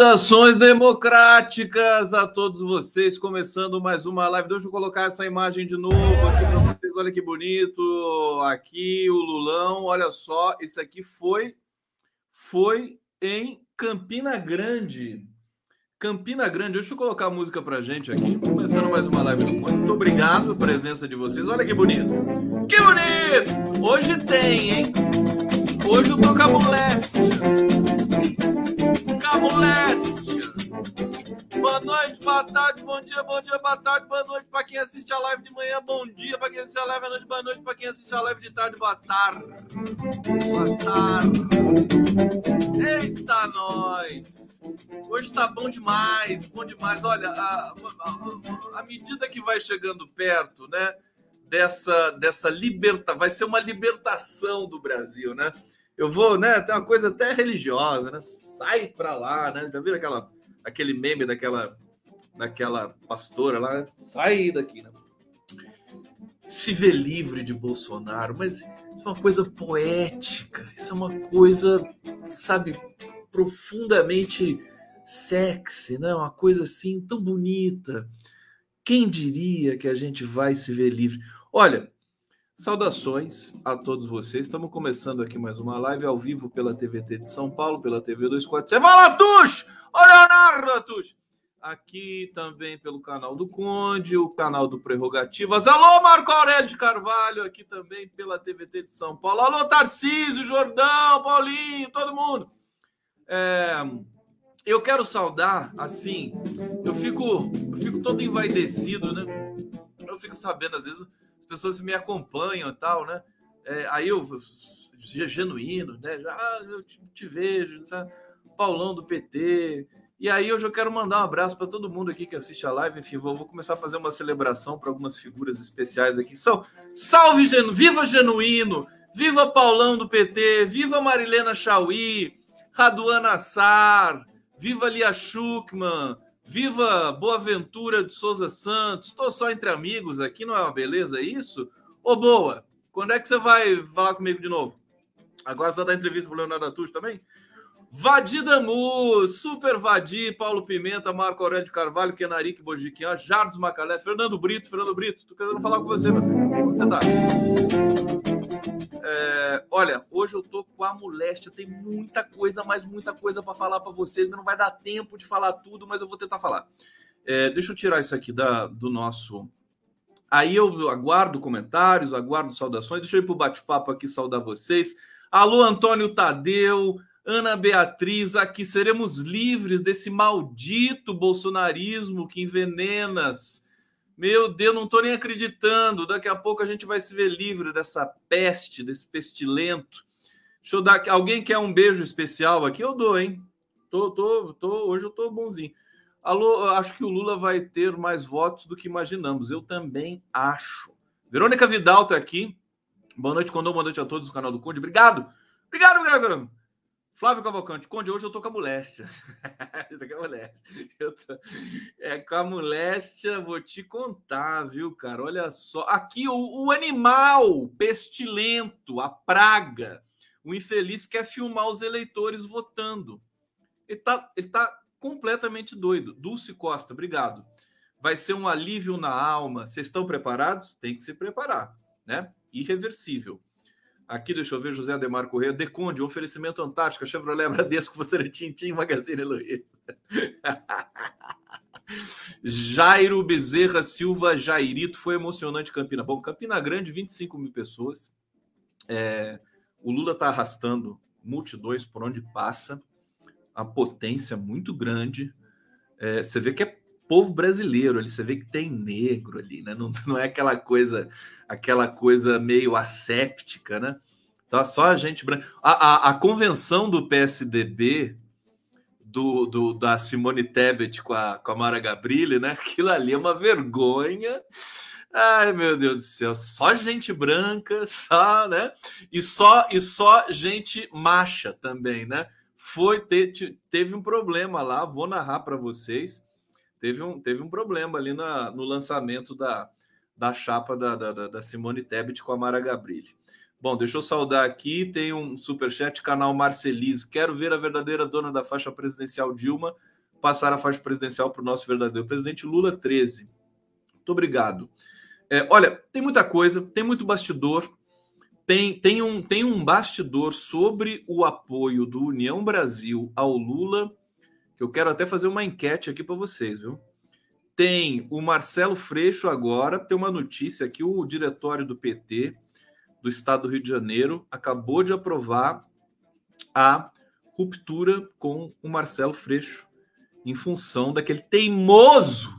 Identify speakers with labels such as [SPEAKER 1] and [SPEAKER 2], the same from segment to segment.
[SPEAKER 1] Saudações democráticas a todos vocês, começando mais uma live. Deixa eu colocar essa imagem de novo aqui para vocês. Olha que bonito. Aqui o Lulão, olha só, esse aqui foi foi em Campina Grande. Campina Grande, deixa eu colocar a música pra gente aqui. Começando mais uma live do Muito obrigado pela presença de vocês. Olha que bonito. Que bonito! Hoje tem, hein? Hoje eu tô com a moléstia. Boa noite, boa tarde, bom dia, bom dia, boa tarde, boa noite para quem assiste a live de manhã, bom dia para quem assiste a live à noite, boa noite para quem assiste a live de tarde, boa tarde. Boa tarde. Eita, nós! Hoje tá bom demais, bom demais. Olha, a medida que vai chegando perto, né, dessa, dessa liberta, vai ser uma libertação do Brasil, né? Eu vou, né? Tem uma coisa até religiosa, né? Sai pra lá, né? Já viram aquela, aquele meme daquela, daquela pastora lá? Sai daqui, né? Se vê livre de Bolsonaro, mas isso é uma coisa poética, isso é uma coisa, sabe, profundamente sexy, né? Uma coisa assim tão bonita. Quem diria que a gente vai se ver livre? Olha, Saudações a todos vocês. Estamos começando aqui mais uma live ao vivo pela TVT de São Paulo, pela TV 247. Vai lá, Tux! Olha, narra, Tux! Aqui também pelo canal do Conde, o canal do Prerrogativas. Alô, Marco Aurélio de Carvalho, aqui também pela TVT de São Paulo. Alô, Tarcísio, Jordão, Paulinho, todo mundo. É, eu quero saudar, assim, eu fico, eu fico todo envaidecido, né? Eu fico sabendo, às vezes pessoas me acompanham e tal, né? É, aí eu, genuíno, né? Ah, eu te, te vejo, sabe? Paulão do PT. E aí eu já quero mandar um abraço para todo mundo aqui que assiste a live. Enfim, vou, vou começar a fazer uma celebração para algumas figuras especiais aqui. São Salve Genu, Viva Genuíno, Viva Paulão do PT, Viva Marilena Chauí, Raduana Assar, Viva Lia Schuckman, Viva Boaventura de Souza Santos. Estou só entre amigos aqui, não é uma beleza isso? Ô, boa, quando é que você vai falar comigo de novo? Agora você vai dar entrevista para o Leonardo Atucho também? Vadir Damu, Super Vadir, Paulo Pimenta, Marco Aurélio de Carvalho, Kenarique Bojiquian, Jardim Macalé, Fernando Brito, Fernando Brito, tô querendo falar com você, meu filho. Como você tá? É, olha, hoje eu tô com a moléstia, tem muita coisa, mas muita coisa para falar para vocês, não vai dar tempo de falar tudo, mas eu vou tentar falar. É, deixa eu tirar isso aqui da, do nosso. Aí eu aguardo comentários, aguardo saudações. Deixa eu ir para o bate-papo aqui saudar vocês. Alô, Antônio Tadeu, Ana Beatriz, aqui seremos livres desse maldito bolsonarismo que envenenas. Meu Deus, não estou nem acreditando. Daqui a pouco a gente vai se ver livre dessa peste, desse pestilento. Deixa eu dar. Alguém quer um beijo especial aqui? Eu dou, hein? Tô, tô, tô, hoje eu tô bonzinho. Alô, acho que o Lula vai ter mais votos do que imaginamos. Eu também acho. Verônica Vidal está aqui. Boa noite, Condom. Boa noite a todos do canal do Conde. Obrigado. Obrigado, obrigado. Flávio Cavalcante, Conde, hoje eu tô com a moléstia. eu tô com a moléstia. Tô... É, com a moléstia, vou te contar, viu, cara? Olha só. Aqui, o, o, animal pestilento, a praga, o infeliz quer filmar os eleitores votando. Ele tá, ele tá completamente doido. Dulce Costa, obrigado. Vai ser um alívio na alma. Vocês estão preparados? Tem que se preparar, né? Irreversível. Aqui, deixa eu ver, José Ademar Correia, Deconde, oferecimento Antártica, Chevrolet, Bradesco, Votorantim, Tim, Magazine Luiza. Jairo Bezerra Silva Jairito, foi emocionante Campina. Bom, Campina Grande, 25 mil pessoas. É, o Lula está arrastando multidões por onde passa, a potência muito grande. É, você vê que é povo brasileiro ali, você vê que tem negro ali, né? Não, não é aquela coisa, aquela coisa meio asséptica, né? Só, só a gente branca. A, a, a, convenção do PSDB, do, do, da Simone Tebet com a, com a Mara Gabrilli, né? Aquilo ali é uma vergonha. Ai, meu Deus do céu, só gente branca, só, né? E só e só gente macha também, né? Foi te, teve um problema lá, vou narrar para vocês teve um, teve um problema ali na, no lançamento da, da chapa da, da, da Simone Tebet com a Mara Gabrilli. Bom, deixa eu saudar aqui. Tem um superchat, canal Marcelis. Quero ver a verdadeira dona da faixa presidencial Dilma passar a faixa presidencial para o nosso verdadeiro presidente Lula 13. Muito obrigado. É, olha, tem muita coisa, tem muito bastidor. Tem, tem, um, tem um bastidor sobre o apoio do União Brasil ao Lula, que eu quero até fazer uma enquete aqui para vocês, viu? Tem o Marcelo Freixo agora, tem uma notícia aqui, o diretório do PT do Estado do Rio de Janeiro acabou de aprovar a ruptura com o Marcelo Freixo em função daquele teimoso,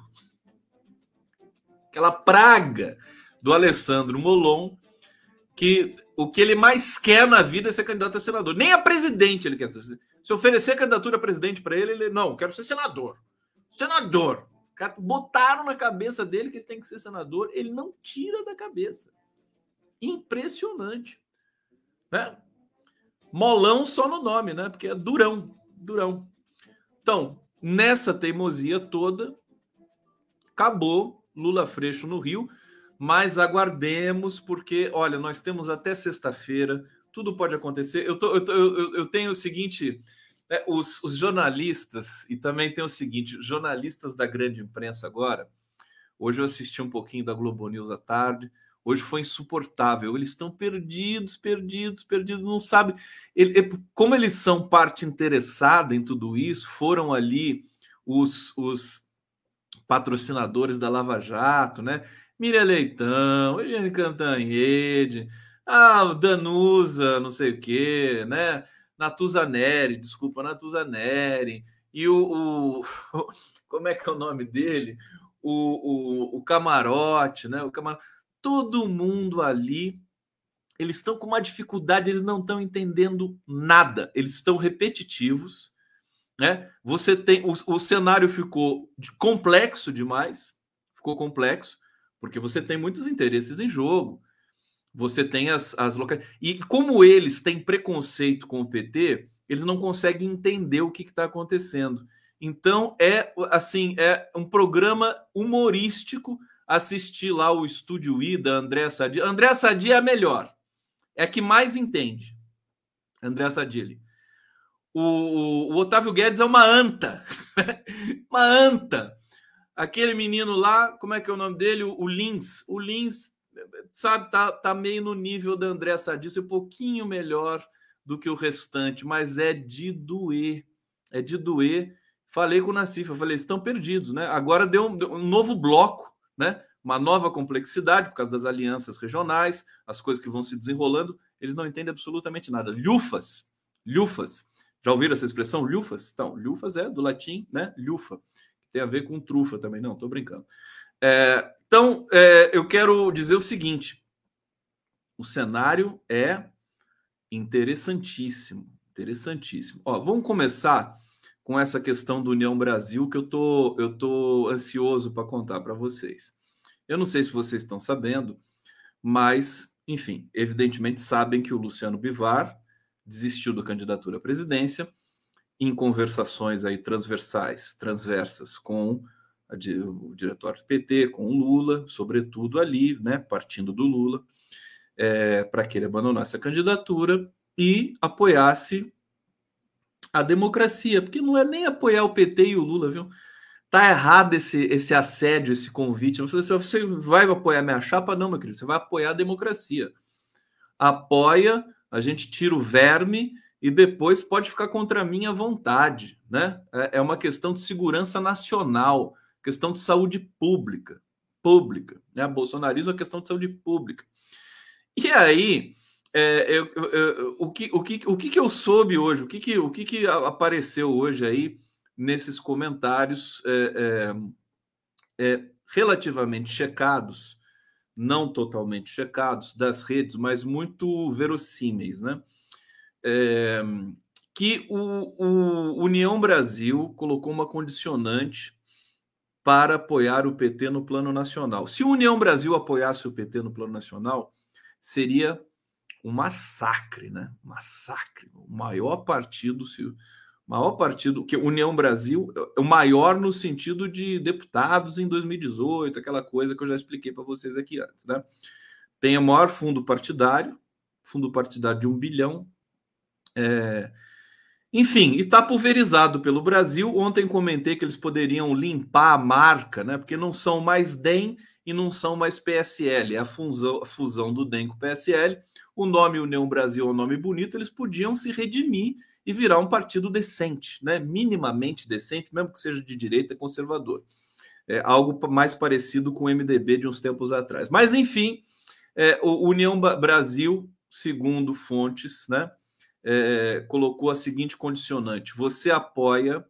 [SPEAKER 1] aquela praga do Alessandro Molon, que o que ele mais quer na vida é ser candidato a senador. Nem a presidente ele quer. Se oferecer candidatura a presidente para ele, ele não, quero ser senador. Senador. Botaram na cabeça dele que tem que ser senador, ele não tira da cabeça. Impressionante. Né? Molão só no nome, né? Porque é durão, durão. Então, nessa teimosia toda, acabou Lula Freixo no Rio, mas aguardemos, porque, olha, nós temos até sexta-feira, tudo pode acontecer. Eu, tô, eu, tô, eu, eu tenho o seguinte: é, os, os jornalistas, e também tem o seguinte: jornalistas da grande imprensa agora. Hoje eu assisti um pouquinho da Globo News à tarde. Hoje foi insuportável. Eles estão perdidos, perdidos, perdidos, não sabem. Ele, como eles são parte interessada em tudo isso, foram ali os, os patrocinadores da Lava Jato, né? Miriam Leitão, Eliane Cantanhede, ah, Danusa, não sei o quê, né? Natuza Neri, desculpa, Natuza Neri, e o, o, como é que é o nome dele? O, o, o Camarote, né? O Camarote todo mundo ali eles estão com uma dificuldade, eles não estão entendendo nada, eles estão repetitivos, né? Você tem o, o cenário ficou complexo demais, ficou complexo, porque você tem muitos interesses em jogo, você tem as, as locais. E como eles têm preconceito com o PT, eles não conseguem entender o que está acontecendo. Então é assim, é um programa humorístico assistir lá o Estúdio I da André Sadi. André Sadi é a melhor, é a que mais entende. André Sadili. O, o, Otávio Guedes é uma anta, uma anta. Aquele menino lá, como é que é o nome dele? O, Lins. O Lins, sabe, tá, tá meio no nível da André Sadi, um pouquinho melhor do que o restante, mas é de doer. É de doer. Falei com o Nassif, eu falei, estão perdidos, né? Agora deu um, deu um novo bloco né? Uma nova complexidade por causa das alianças regionais, as coisas que vão se desenrolando, eles não entendem absolutamente nada. Lufas, lufas. Já ouviram essa expressão, lufas? Então, lufas é do latim, né? Lufa. Tem a ver com trufa também. Não, estou brincando. É, então, é, eu quero dizer o seguinte: o cenário é interessantíssimo, interessantíssimo. Ó, vamos começar com essa questão do União Brasil que eu tô, eu tô ansioso para contar para vocês. Eu não sei se vocês estão sabendo, mas, enfim, evidentemente sabem que o Luciano Bivar desistiu da candidatura à presidência em conversações aí transversais, transversas com a, o diretório do PT, com o Lula, sobretudo ali, né, partindo do Lula, é, para que ele abandonasse a candidatura e apoiasse a democracia, porque não é nem apoiar o PT e o Lula, viu? Tá errado esse, esse assédio, esse convite. Você, você vai apoiar minha chapa? Não, meu querido, você vai apoiar a democracia. Apoia, a gente tira o verme e depois pode ficar contra a minha vontade, né? É, é uma questão de segurança nacional, questão de saúde pública, pública, né? Bolsonarismo é questão de saúde pública. E aí, é, eu, eu, o, que, o, que, o que, eu soube hoje, o que, que, o que, que apareceu hoje aí nesses comentários é, é, é, relativamente checados, não totalmente checados, das redes, mas muito verossímeis, né? É, que o, o União Brasil colocou uma condicionante para apoiar o PT no plano nacional. Se o União Brasil apoiasse o PT no plano nacional, seria um massacre, né? Massacre. O maior partido, se o maior partido, que União Brasil, é o maior no sentido de deputados em 2018, aquela coisa que eu já expliquei para vocês aqui antes, né? Tem o maior fundo partidário, fundo partidário de um bilhão. É... Enfim, e está pulverizado pelo Brasil. Ontem comentei que eles poderiam limpar a marca, né? Porque não são mais DEM e não são mais PSL. É a fusão, a fusão do DEM com o PSL. O nome União Brasil é um nome bonito, eles podiam se redimir e virar um partido decente, né? minimamente decente, mesmo que seja de direita conservador. É algo mais parecido com o MDB de uns tempos atrás. Mas, enfim, é, o União Brasil, segundo fontes, né, é, colocou a seguinte condicionante: você apoia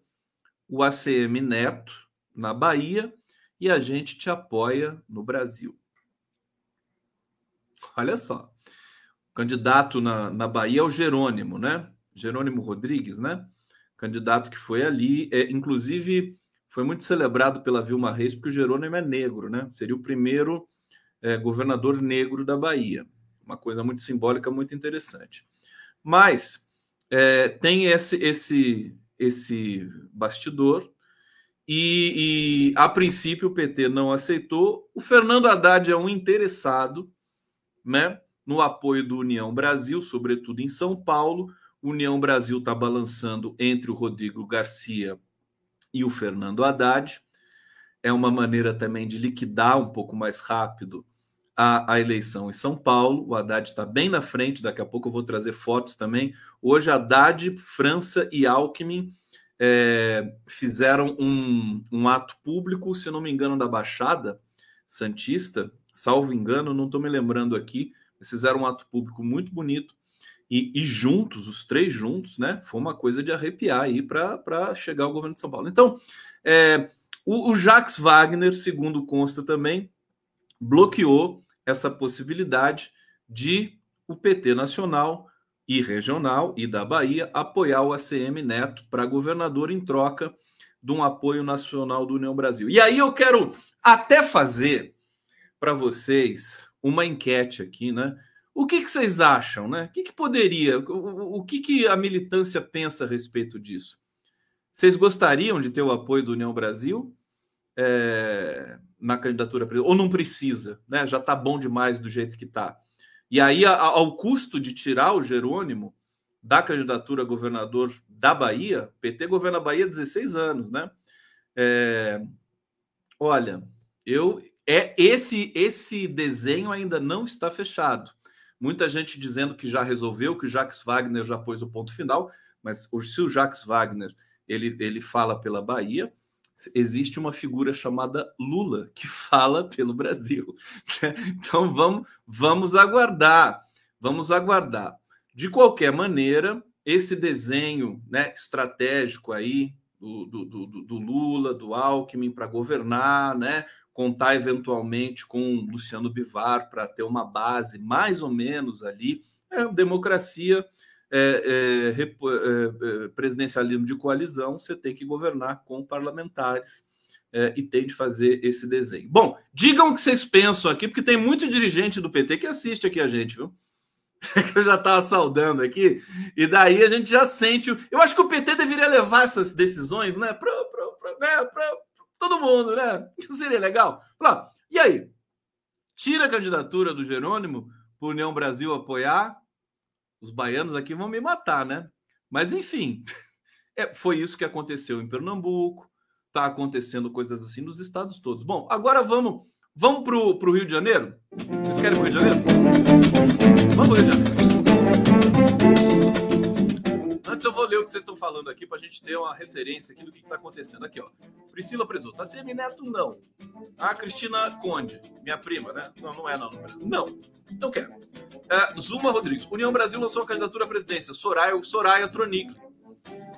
[SPEAKER 1] o ACM Neto na Bahia e a gente te apoia no Brasil. Olha só. O candidato na, na Bahia é o Jerônimo, né? Jerônimo Rodrigues, né? Candidato que foi ali, é, inclusive foi muito celebrado pela Vilma Reis, porque o Jerônimo é negro, né? Seria o primeiro é, governador negro da Bahia. Uma coisa muito simbólica, muito interessante. Mas é, tem esse, esse, esse bastidor, e, e, a princípio o PT não aceitou. O Fernando Haddad é um interessado né, no apoio do União Brasil, sobretudo em São Paulo. União Brasil está balançando entre o Rodrigo Garcia e o Fernando Haddad. É uma maneira também de liquidar um pouco mais rápido a, a eleição em São Paulo. O Haddad está bem na frente, daqui a pouco eu vou trazer fotos também. Hoje, Haddad, França e Alckmin é, fizeram um, um ato público, se não me engano, da Baixada Santista, salvo engano, não estou me lembrando aqui, fizeram um ato público muito bonito e, e, juntos, os três juntos, né? Foi uma coisa de arrepiar aí para chegar ao governo de São Paulo. Então, é, o, o Jacques Wagner, segundo consta também, bloqueou essa possibilidade de o PT nacional e regional e da Bahia apoiar o ACM Neto para governador em troca de um apoio nacional do União Brasil. E aí eu quero até fazer para vocês uma enquete aqui, né? O que, que, vocês acham, né? O que, que poderia, o, o, que, que a militância pensa a respeito disso? Vocês gostariam de ter o apoio do União Brasil é, na candidatura ou não precisa, né? Já está bom demais do jeito que está. E aí, a, ao custo de tirar o Jerônimo da candidatura a governador da Bahia, PT governa a Bahia há 16 anos, né? É, olha, eu é esse esse desenho ainda não está fechado. Muita gente dizendo que já resolveu, que o Jacques Wagner já pôs o ponto final, mas se o Jacques Wagner ele, ele fala pela Bahia, existe uma figura chamada Lula que fala pelo Brasil. Né? Então vamos, vamos aguardar, vamos aguardar. De qualquer maneira, esse desenho né, estratégico aí do, do, do, do Lula, do Alckmin para governar, né, contar eventualmente com Luciano Bivar para ter uma base mais ou menos ali. É democracia, é, é, é, é, presidencialismo de coalizão, você tem que governar com parlamentares é, e tem de fazer esse desenho. Bom, digam o que vocês pensam aqui, porque tem muito dirigente do PT que assiste aqui a gente, viu? eu já estava saudando aqui, e daí a gente já sente. Eu acho que o PT deveria levar essas decisões né, para né, todo mundo, né? Seria legal. E aí? Tira a candidatura do Jerônimo para União Brasil apoiar? Os baianos aqui vão me matar, né? Mas enfim, é, foi isso que aconteceu em Pernambuco. Está acontecendo coisas assim nos estados todos. Bom, agora vamos vamos para o Rio de Janeiro. Vocês querem para o Rio de Janeiro? Vamos para o Rio de Janeiro. Antes eu vou ler o que vocês estão falando aqui para a gente ter uma referência aqui do que está acontecendo. Aqui, ó. Priscila Presunto. A Semineto, não. A Cristina Conde, minha prima, né? Não, não é, não. Não. Então quero. É, Zuma Rodrigues. União Brasil lançou a candidatura à presidência. Soraya, Soraya Tronicle.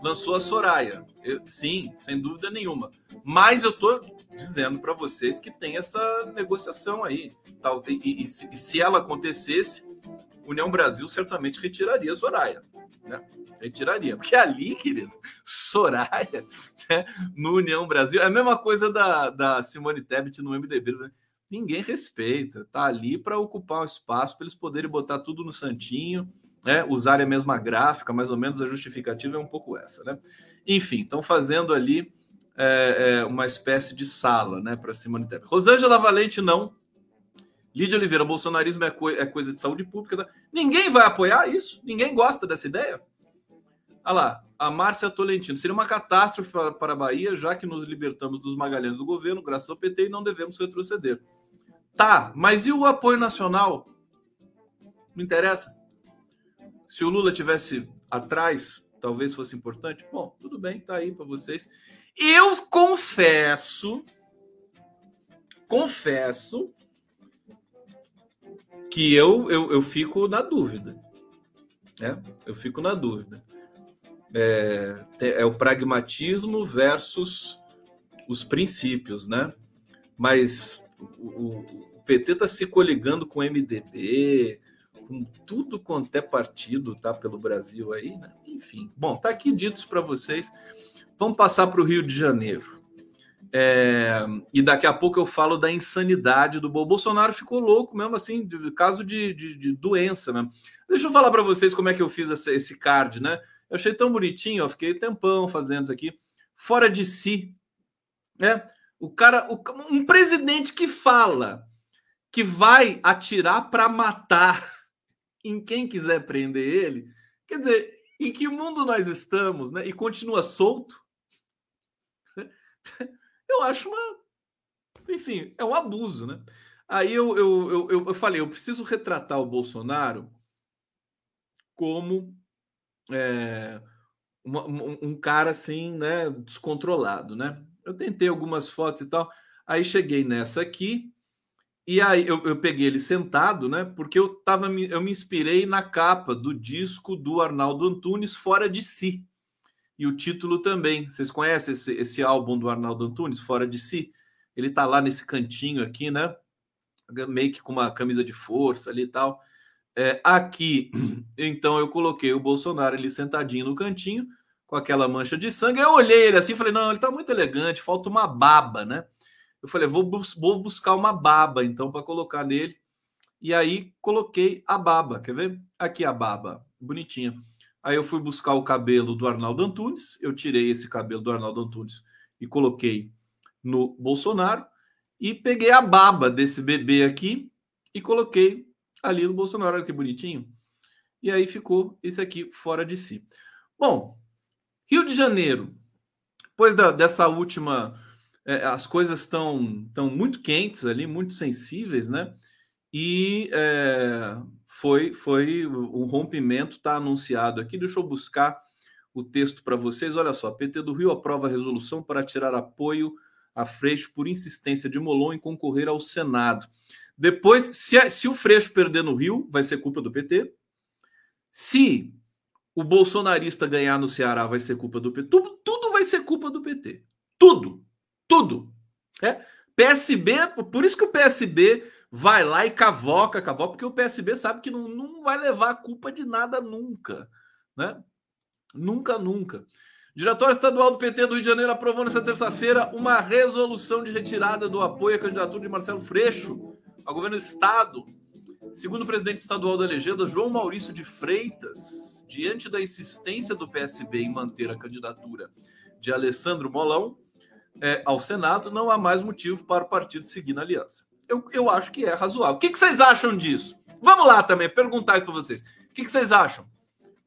[SPEAKER 1] Lançou a Soraya. Eu, sim, sem dúvida nenhuma. Mas eu tô dizendo para vocês que tem essa negociação aí. Tal, e, e, e, se, e se ela acontecesse, União Brasil certamente retiraria Soraya. Né? Retiraria. Porque ali, querido, Soraya, né, no União Brasil, é a mesma coisa da, da Simone Tebet no MDB. Né? Ninguém respeita. Tá ali para ocupar um espaço para eles poderem botar tudo no santinho, né? usarem a mesma gráfica, mais ou menos a justificativa é um pouco essa. Né? Enfim, estão fazendo ali é, é, uma espécie de sala né, para Simone Tebet. Rosângela Valente, não Lídia Oliveira, bolsonarismo é, é coisa de saúde pública. Tá? Ninguém vai apoiar isso? Ninguém gosta dessa ideia? Olha lá, a Márcia Tolentino. Seria uma catástrofe para a Bahia, já que nos libertamos dos magalhães do governo, graças ao PT, e não devemos retroceder. Tá, mas e o apoio nacional? Não interessa. Se o Lula tivesse atrás, talvez fosse importante. Bom, tudo bem, tá aí para vocês. Eu confesso, confesso que eu, eu, eu fico na dúvida. Né? Eu fico na dúvida. É, é o pragmatismo versus os princípios, né? Mas o, o PT está se coligando com o MDB, com tudo quanto é partido tá pelo Brasil aí, né? enfim. Bom, tá aqui ditos para vocês. Vamos passar para o Rio de Janeiro. É, e daqui a pouco eu falo da insanidade do Bolsonaro. Ficou louco mesmo, assim, de, caso de, de, de doença mesmo. Deixa eu falar para vocês como é que eu fiz essa, esse card, né? Eu achei tão bonitinho, fiquei tempão fazendo isso aqui. Fora de si, né? O cara, o, um presidente que fala que vai atirar para matar em quem quiser prender ele. Quer dizer, em que mundo nós estamos, né? E continua solto. eu acho uma. Enfim, é um abuso, né? Aí eu, eu, eu, eu falei, eu preciso retratar o Bolsonaro como é, uma, um cara assim, né, descontrolado, né? Eu tentei algumas fotos e tal, aí cheguei nessa aqui, e aí eu, eu peguei ele sentado, né? Porque eu tava, eu me inspirei na capa do disco do Arnaldo Antunes, Fora de Si e o título também. Vocês conhecem esse, esse álbum do Arnaldo Antunes, Fora de Si? Ele tá lá nesse cantinho aqui, né? Meio que com uma camisa de força ali e tal. É, aqui, então, eu coloquei o Bolsonaro ali sentadinho no cantinho, com aquela mancha de sangue. Eu olhei ele assim falei: não, ele tá muito elegante, falta uma baba, né? Eu falei: vou, bus vou buscar uma baba, então, para colocar nele. E aí coloquei a baba, quer ver? Aqui a baba, bonitinha. Aí eu fui buscar o cabelo do Arnaldo Antunes, eu tirei esse cabelo do Arnaldo Antunes e coloquei no Bolsonaro e peguei a baba desse bebê aqui e coloquei ali no Bolsonaro, olha que bonitinho. E aí ficou esse aqui fora de si. Bom, Rio de Janeiro, depois da, dessa última, é, as coisas estão tão muito quentes ali, muito sensíveis, né? E é, foi foi o rompimento está anunciado aqui. Deixa eu buscar o texto para vocês. Olha só, PT do Rio aprova resolução para tirar apoio a Freixo por insistência de Molon em concorrer ao Senado. Depois, se, se o Freixo perder no Rio, vai ser culpa do PT. Se o bolsonarista ganhar no Ceará, vai ser culpa do PT. Tudo, tudo vai ser culpa do PT. Tudo. Tudo. É? PSB, por isso que o PSB vai lá e cavoca, cavoca, porque o PSB sabe que não, não vai levar a culpa de nada nunca, né? Nunca, nunca. Diretório Estadual do PT do Rio de Janeiro aprovou nesta terça-feira uma resolução de retirada do apoio à candidatura de Marcelo Freixo ao governo do Estado. Segundo o presidente estadual da legenda, João Maurício de Freitas, diante da insistência do PSB em manter a candidatura de Alessandro Molão é, ao Senado, não há mais motivo para o partido seguir na aliança eu, eu acho que é razoável. O que, que vocês acham disso? Vamos lá também, perguntar para vocês. O que, que vocês acham?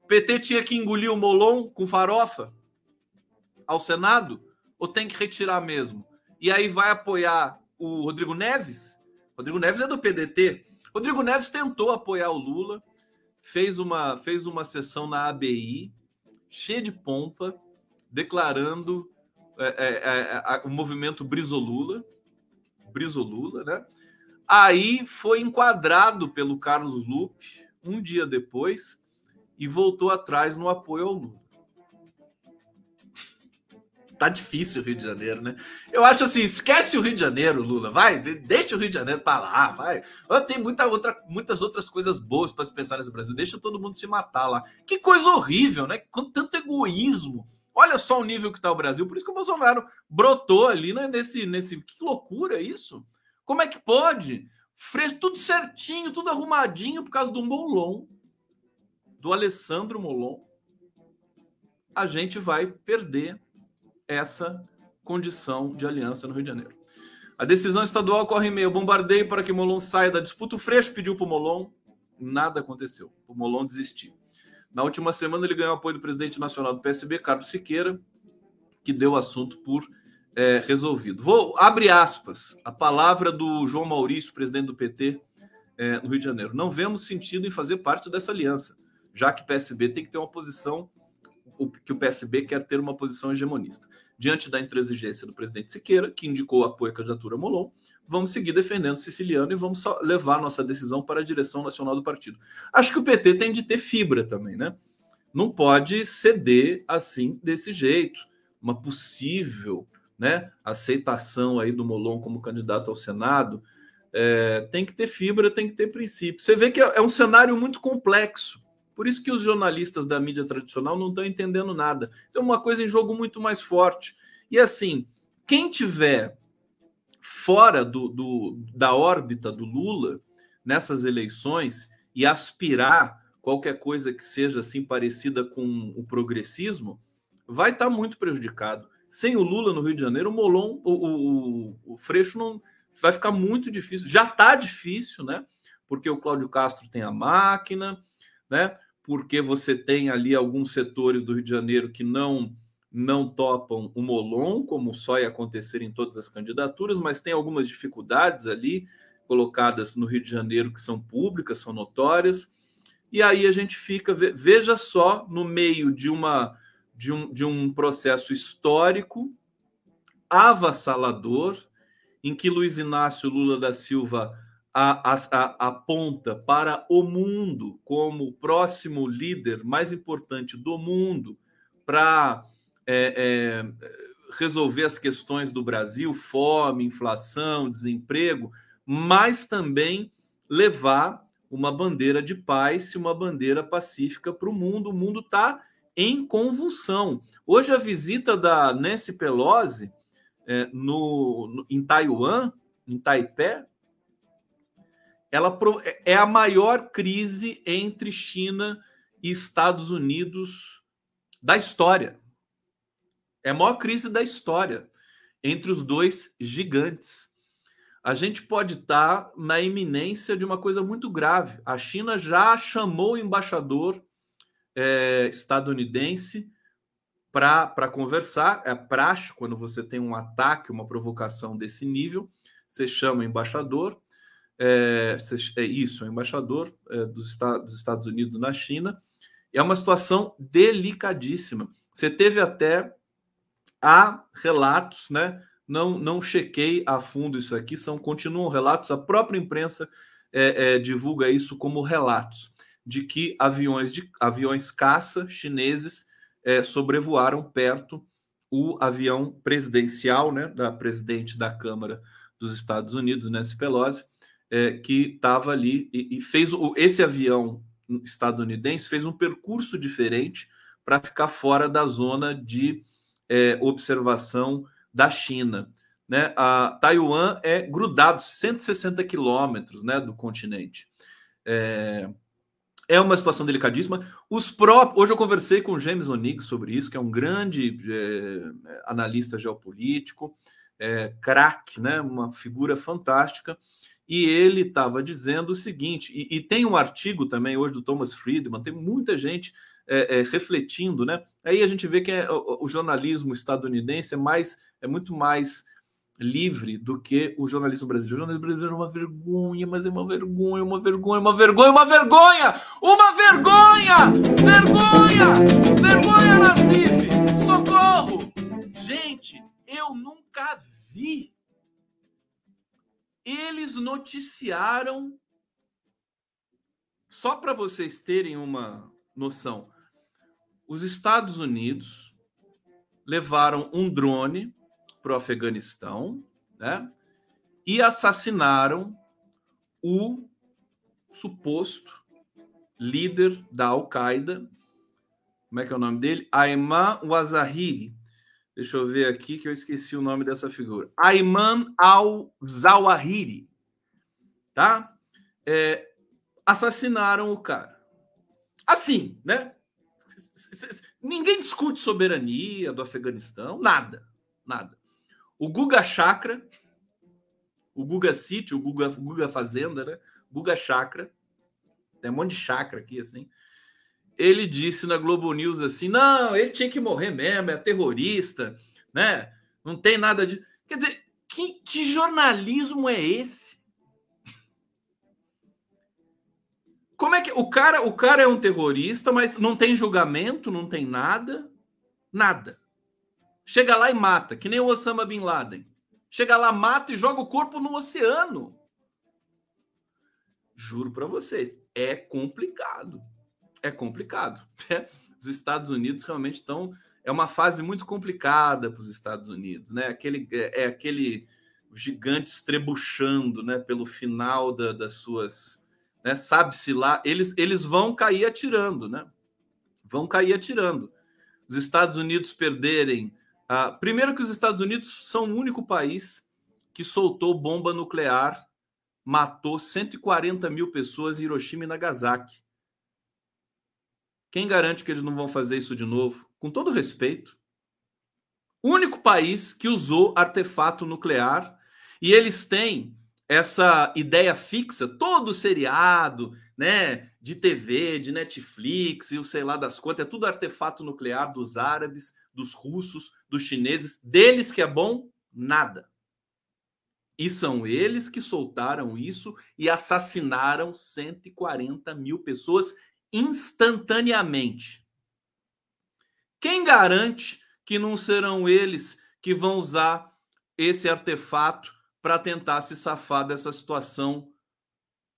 [SPEAKER 1] PT tinha que engolir o Molon com farofa ao Senado? Ou tem que retirar mesmo? E aí vai apoiar o Rodrigo Neves? Rodrigo Neves é do PDT. Rodrigo Neves tentou apoiar o Lula, fez uma, fez uma sessão na ABI, cheia de pompa, declarando é, é, é, o movimento Brizolula, Brizolula, né? Aí foi enquadrado pelo Carlos Lupe um dia depois e voltou atrás no apoio ao Lula. Tá difícil o Rio de Janeiro, né? Eu acho assim, esquece o Rio de Janeiro, Lula, vai, deixa o Rio de Janeiro para lá, vai. Tem muita outra, muitas outras coisas boas para se pensar nesse Brasil. Deixa todo mundo se matar lá. Que coisa horrível, né? Com tanto egoísmo. Olha só o nível que está o Brasil. Por isso que o Bolsonaro brotou ali né, nesse, nesse. Que loucura isso! Como é que pode? Fresco, tudo certinho, tudo arrumadinho por causa do Molon, do Alessandro Molon. A gente vai perder essa condição de aliança no Rio de Janeiro. A decisão estadual corre em meio bombardeio para que Molon saia da disputa. O Freixo pediu para o Molon, nada aconteceu. O Molon desistiu. Na última semana, ele ganhou apoio do presidente nacional do PSB, Carlos Siqueira, que deu o assunto por é, resolvido. Vou abre aspas a palavra do João Maurício, presidente do PT é, no Rio de Janeiro. Não vemos sentido em fazer parte dessa aliança, já que o PSB tem que ter uma posição, que o PSB quer ter uma posição hegemonista. Diante da intransigência do presidente Siqueira, que indicou apoio à candidatura Molon, vamos seguir defendendo o siciliano e vamos levar nossa decisão para a direção nacional do partido. Acho que o PT tem de ter fibra também, né? Não pode ceder assim desse jeito. Uma possível né, aceitação aí do Molon como candidato ao Senado é, tem que ter fibra, tem que ter princípio. Você vê que é, é um cenário muito complexo. Por isso que os jornalistas da mídia tradicional não estão entendendo nada. Tem uma coisa em jogo muito mais forte. E assim, quem tiver fora do, do, da órbita do Lula nessas eleições e aspirar qualquer coisa que seja assim parecida com o progressismo, vai estar tá muito prejudicado. Sem o Lula no Rio de Janeiro, o Molon, o, o, o Freixo não vai ficar muito difícil. Já está difícil, né? Porque o Cláudio Castro tem a máquina, né? Porque você tem ali alguns setores do Rio de Janeiro que não não topam o Molon, como só ia acontecer em todas as candidaturas, mas tem algumas dificuldades ali colocadas no Rio de Janeiro que são públicas, são notórias. E aí a gente fica, veja só, no meio de uma de um, de um processo histórico avassalador, em que Luiz Inácio Lula da Silva a, a, a, aponta para o mundo como o próximo líder mais importante do mundo para é, é, resolver as questões do Brasil, fome, inflação, desemprego, mas também levar uma bandeira de paz e uma bandeira pacífica para o mundo. O mundo está em convulsão. Hoje a visita da Nancy Pelosi é, no, no, em Taiwan, em Taipei, ela é a maior crise entre China e Estados Unidos da história. É a maior crise da história entre os dois gigantes. A gente pode estar na iminência de uma coisa muito grave. A China já chamou o embaixador é, estadunidense para conversar. É praxe quando você tem um ataque, uma provocação desse nível. Você chama o embaixador, é, é isso, o embaixador é, dos, Estados, dos Estados Unidos na China. É uma situação delicadíssima. Você teve até há relatos, né? Não, não chequei a fundo isso aqui, são continuam relatos. A própria imprensa é, é, divulga isso como relatos de que aviões de aviões caça chineses é, sobrevoaram perto o avião presidencial, né, da presidente da Câmara dos Estados Unidos, Nancy Pelosi, é, que estava ali e, e, fez o, esse avião estadunidense fez um percurso diferente para ficar fora da zona de é, observação da China. Né? A Taiwan é grudado 160 quilômetros né, do continente. É, é uma situação delicadíssima. Os próprios, hoje eu conversei com o James Onig sobre isso, que é um grande é, analista geopolítico, é, craque, né? uma figura fantástica. E ele estava dizendo o seguinte, e, e, tem um artigo também hoje do Thomas Friedman, tem muita gente é, é, refletindo, né? Aí a gente vê que é, o, o, jornalismo estadunidense é mais, é muito mais livre do que o jornalismo brasileiro. O jornalismo brasileiro é uma vergonha, mas é uma vergonha, uma vergonha, uma vergonha, uma vergonha! Uma vergonha! Vergonha! Vergonha, Nacife! Socorro! Gente, eu nunca vi. Eles noticiaram só para vocês terem uma noção. Os Estados Unidos levaram um drone para o Afeganistão, né? E assassinaram o suposto líder da Al-Qaeda. Como é que é o nome dele? Ayman Wazahiri. Deixa eu ver aqui que eu esqueci o nome dessa figura. Ayman al-Zawahiri. Tá? É, assassinaram o cara. Assim, né? Ninguém discute soberania do Afeganistão, nada, nada. O Guga Chakra, o Guga City, o Guga, Guga Fazenda, né? Guga Chakra, tem um monte de chakra aqui, assim. Ele disse na Globo News assim: não, ele tinha que morrer mesmo, é terrorista, né? Não tem nada de. Quer dizer, que, que jornalismo é esse? Como é que o cara, o cara é um terrorista, mas não tem julgamento, não tem nada, nada. Chega lá e mata, que nem o Osama bin Laden. Chega lá, mata e joga o corpo no oceano. Juro para vocês, é complicado. É complicado. Né? Os Estados Unidos realmente estão. É uma fase muito complicada para os Estados Unidos, né? Aquele, é, é aquele gigante estrebuchando, né? Pelo final da, das suas, né? Sabe-se lá, eles, eles vão cair atirando, né? Vão cair atirando. Os Estados Unidos perderem Uh, primeiro que os Estados Unidos são o único país que soltou bomba nuclear, matou 140 mil pessoas em Hiroshima e Nagasaki. Quem garante que eles não vão fazer isso de novo? Com todo respeito. O único país que usou artefato nuclear e eles têm essa ideia fixa, todo seriado, né, de TV, de Netflix e o sei lá das quantas, é tudo artefato nuclear dos árabes, dos russos, dos chineses, deles que é bom, nada. E são eles que soltaram isso e assassinaram 140 mil pessoas instantaneamente. Quem garante que não serão eles que vão usar esse artefato para tentar se safar dessa situação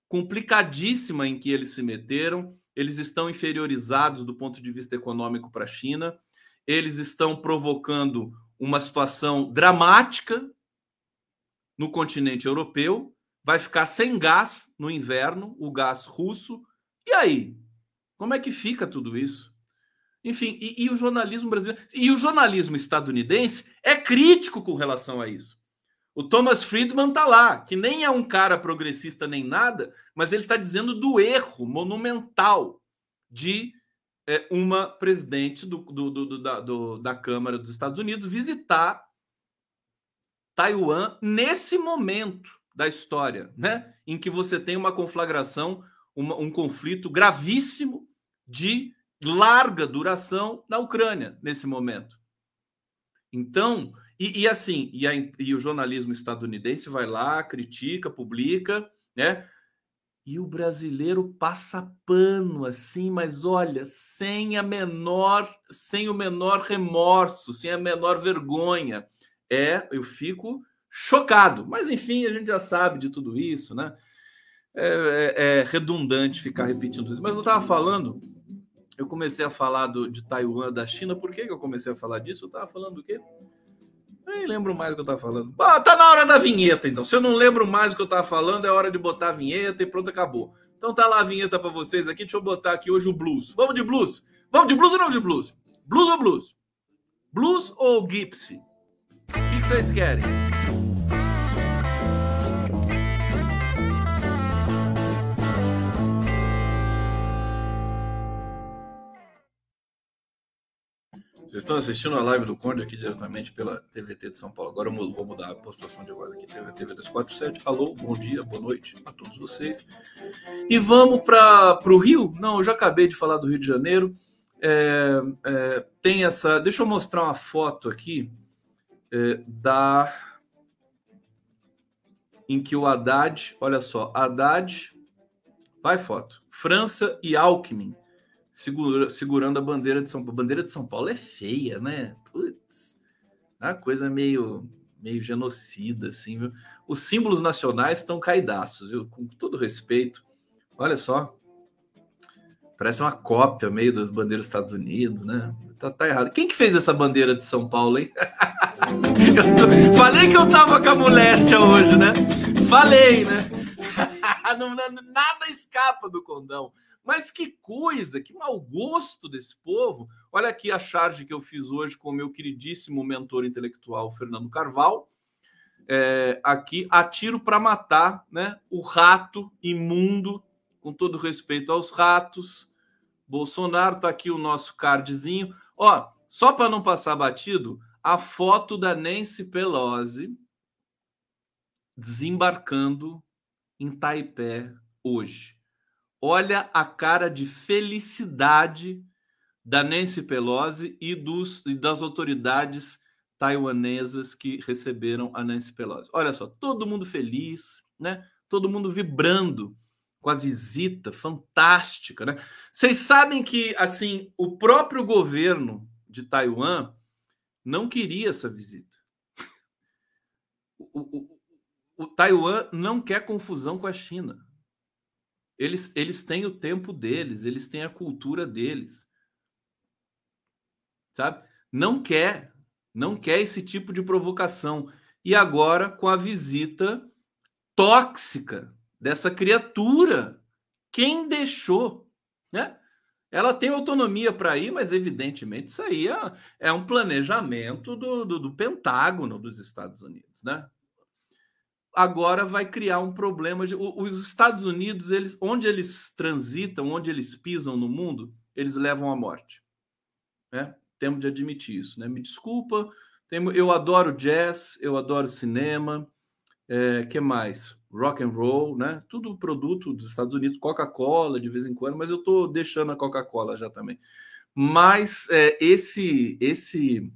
[SPEAKER 1] complicadíssima em que eles se meteram? Eles estão inferiorizados do ponto de vista econômico para a China eles estão provocando uma situação dramática no continente europeu, vai ficar sem gás no inverno, o gás russo. E aí? Como é que fica tudo isso? Enfim, e, e, o jornalismo brasileiro e o jornalismo estadunidense é crítico com relação a isso. O Thomas Friedman está lá, que nem é um cara progressista nem nada, mas ele está dizendo do erro monumental de é, uma presidente do, do, do, da, da Câmara dos Estados Unidos visitar Taiwan nesse momento da história, né? Em que você tem uma conflagração, uma, um conflito gravíssimo de larga duração na Ucrânia nesse momento. Então, e, e assim, e, a, e o jornalismo estadunidense vai lá, critica, publica, né? E o brasileiro passa pano assim, mas olha, sem a menor, sem o menor remorso, sem a menor vergonha. É, eu fico chocado. Mas enfim, a gente já sabe de tudo isso, né? É, é, é redundante ficar repetindo isso. Mas eu estava falando, eu comecei a falar do, de Taiwan, da China. Por que, que eu comecei a falar disso? Eu estava falando do quê? Nem lembro mais o que eu tava falando. Ah, tá na hora da vinheta, então. Se eu não lembro mais o que eu tava falando, é hora de botar a vinheta e pronto, acabou. Então tá lá a vinheta para vocês aqui. Deixa eu botar aqui hoje o blues. Vamos de blues? Vamos de blues ou não de blues? Blues ou blues? Blues ou gypsy? O que vocês querem? Vocês estão assistindo a live do Conde aqui diretamente pela TVT de São Paulo. Agora eu vou mudar a postação de agora aqui, TVT 247. Alô, bom dia, boa noite a todos vocês. E vamos para o Rio? Não, eu já acabei de falar do Rio de Janeiro. É, é, tem essa. Deixa eu mostrar uma foto aqui é, da. Em que o Haddad, olha só, Haddad, vai foto, França e Alckmin segura, segurando a bandeira de São Paulo. A bandeira de São Paulo é feia, né? Putz, é uma coisa meio, meio genocida, assim, viu? Os símbolos nacionais estão caidaços, viu? Com todo respeito. Olha só. Parece uma cópia meio das bandeiras dos Estados Unidos, né? Tá, tá errado. Quem que fez essa bandeira de São Paulo, hein? tô... Falei que eu tava com a moléstia hoje, né? Falei, né? nada escapa do condão. Mas que coisa, que mau gosto desse povo. Olha aqui a charge que eu fiz hoje com o meu queridíssimo mentor intelectual, Fernando Carvalho. É, aqui, atiro para matar né, o rato imundo, com todo respeito aos ratos. Bolsonaro, está aqui o nosso cardzinho. Ó, só para não passar batido, a foto da Nancy Pelosi desembarcando em Taipei hoje. Olha a cara de felicidade da Nancy Pelosi e, dos, e das autoridades taiwanesas que receberam a Nancy Pelosi. Olha só, todo mundo feliz, né? Todo mundo vibrando com a visita fantástica, né? Vocês sabem que assim o próprio governo de Taiwan não queria essa visita. O, o, o, Taiwan não quer confusão com a China. Eles, eles têm o tempo deles, eles têm a cultura deles. Sabe? Não quer, não quer esse tipo de provocação. E agora, com a visita tóxica dessa criatura, quem deixou, né? Ela tem autonomia para ir, mas evidentemente isso aí é, é um planejamento do, do, do, Pentágono dos Estados Unidos, né? Agora vai criar um problema. Os Estados Unidos, eles, onde eles transitam, onde eles pisam no mundo, eles levam à morte. Né? Temos de admitir isso, né? Me desculpa, eu adoro jazz, eu adoro cinema, é, que mais? rock and roll, né? Tudo produto dos Estados Unidos, Coca-Cola de vez em quando, mas eu estou deixando a Coca-Cola já também. Mas é, esse, esse,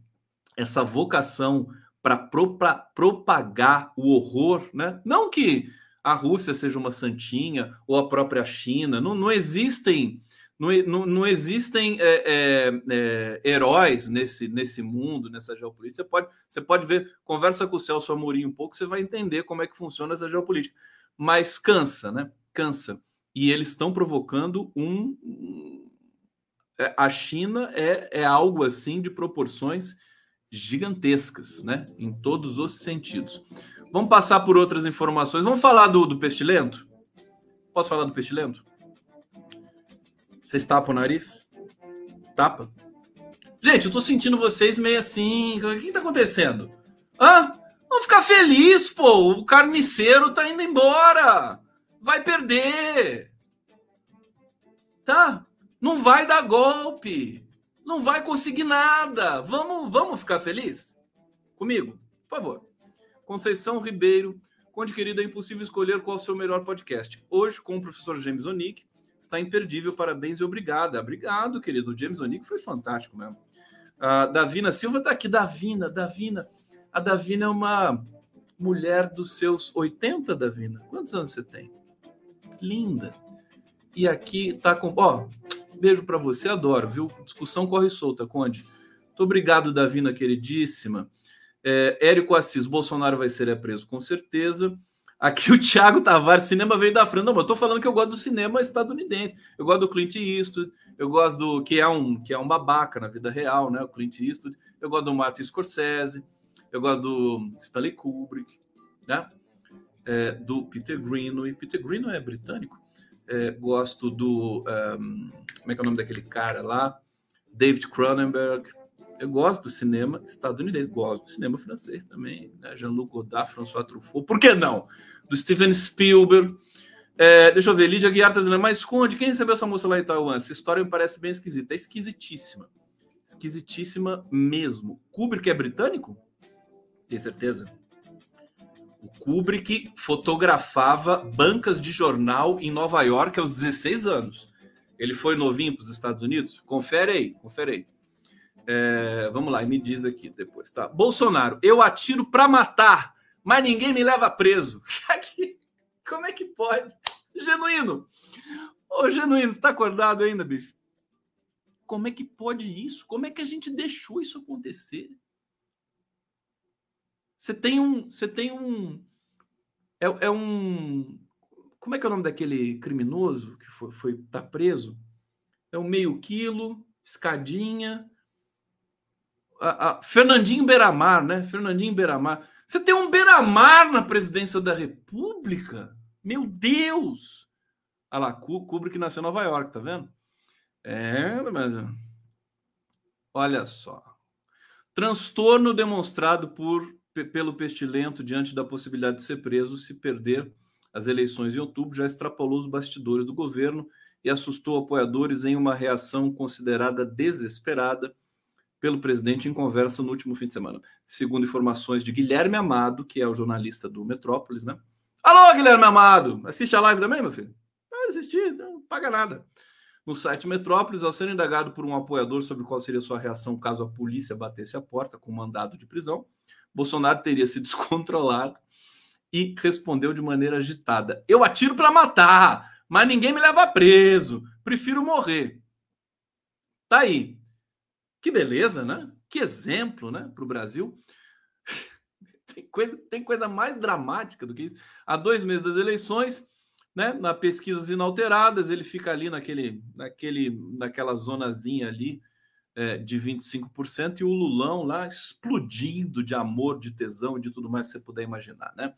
[SPEAKER 1] essa vocação para pro, propagar o horror, né? Não que a Rússia seja uma santinha ou a própria China, não, não existem não, não, não existem é, é, é, heróis nesse, nesse mundo, nessa geopolítica. Você pode, você pode ver, conversa com o Celso Amorim um pouco, você vai entender como é que funciona essa geopolítica. Mas cansa, né? Cansa. E eles estão provocando um. É, a China é, é algo assim de proporções gigantescas, né? Em todos os sentidos. Vamos passar por outras informações. Vamos falar do, do pestilento? Posso falar do pestilento? Vocês tapam o nariz? Tapa? Gente, eu tô sentindo vocês meio assim. O que tá acontecendo? Hã? Vamos ficar feliz, pô. O carniceiro tá indo embora. Vai perder. Tá? Não vai dar golpe. Não vai conseguir nada. Vamos, vamos ficar feliz? Comigo, por favor. Conceição Ribeiro, Conde querido, é impossível escolher qual é o seu melhor podcast. Hoje, com o professor James Onick, está imperdível. Parabéns e obrigada. Obrigado, querido. O James O'Neill foi fantástico mesmo. A Davina Silva está aqui. Davina, Davina. A Davina é uma mulher dos seus 80, Davina. Quantos anos você tem? Linda. E aqui tá com. Ó, beijo para você, adoro, viu? Discussão corre solta, Conde. Muito obrigado, Davina, queridíssima. É, Érico Assis, Bolsonaro vai ser preso com certeza. Aqui o Thiago Tavares, cinema veio da França. Não, eu tô falando que eu gosto do cinema estadunidense. Eu gosto do Clint Eastwood, eu gosto do que é um que é um babaca na vida real, né? O Clint Eastwood. Eu gosto do Martin Scorsese, eu gosto do Stanley Kubrick, né? É, do Peter Greenaway. Peter Greenaway é britânico. É, gosto do um, como é que é o nome daquele cara lá? David Cronenberg. Eu gosto do cinema estadunidense, gosto do cinema francês também, né? Jean-Luc Godard, François Truffaut. Por que não? do Steven Spielberg. É, deixa eu ver, Lídia Guiar está dizendo, mas esconde, quem recebeu essa moça lá em Taiwan? Essa história me parece bem esquisita. É esquisitíssima. Esquisitíssima mesmo. Kubrick é britânico? Tem certeza? O Kubrick fotografava bancas de jornal em Nova York aos 16 anos. Ele foi novinho para os Estados Unidos? Confere aí, confere aí. É, vamos lá, me diz aqui depois, tá? Bolsonaro, eu atiro para matar mas ninguém me leva preso. Como é que pode? Genuíno. Ô, Genuíno, você tá acordado ainda, bicho? Como é que pode isso? Como é que a gente deixou isso acontecer? Você tem um. Você tem um. É, é um. Como é que é o nome daquele criminoso que foi, foi tá preso? É um meio quilo, escadinha. A, a, Fernandinho Beiramar, né? Fernandinho Beiramar. Você tem um beira-mar na presidência da República? Meu Deus! Olha lá, Kubrick nasceu em Nova York, tá vendo? É, mas... Olha só. Transtorno demonstrado por, pelo pestilento diante da possibilidade de ser preso se perder as eleições em outubro já extrapolou os bastidores do governo e assustou apoiadores em uma reação considerada desesperada pelo presidente em conversa no último fim de semana. Segundo informações de Guilherme Amado, que é o jornalista do Metrópolis, né? Alô, Guilherme Amado! Assiste a live também, meu filho? Pode assistir, não paga nada. No site Metrópolis, ao ser indagado por um apoiador sobre qual seria sua reação caso a polícia batesse a porta com mandado de prisão, Bolsonaro teria se descontrolado e respondeu de maneira agitada: Eu atiro para matar, mas ninguém me leva preso. Prefiro morrer. Tá aí. Que beleza, né? Que exemplo, né, para o Brasil. tem, coisa, tem coisa mais dramática do que isso. Há dois meses das eleições, né, na pesquisas inalteradas, ele fica ali naquele, naquele, naquela zonazinha ali é, de 25% e o Lulão lá explodindo de amor, de tesão e de tudo mais que você puder imaginar, né?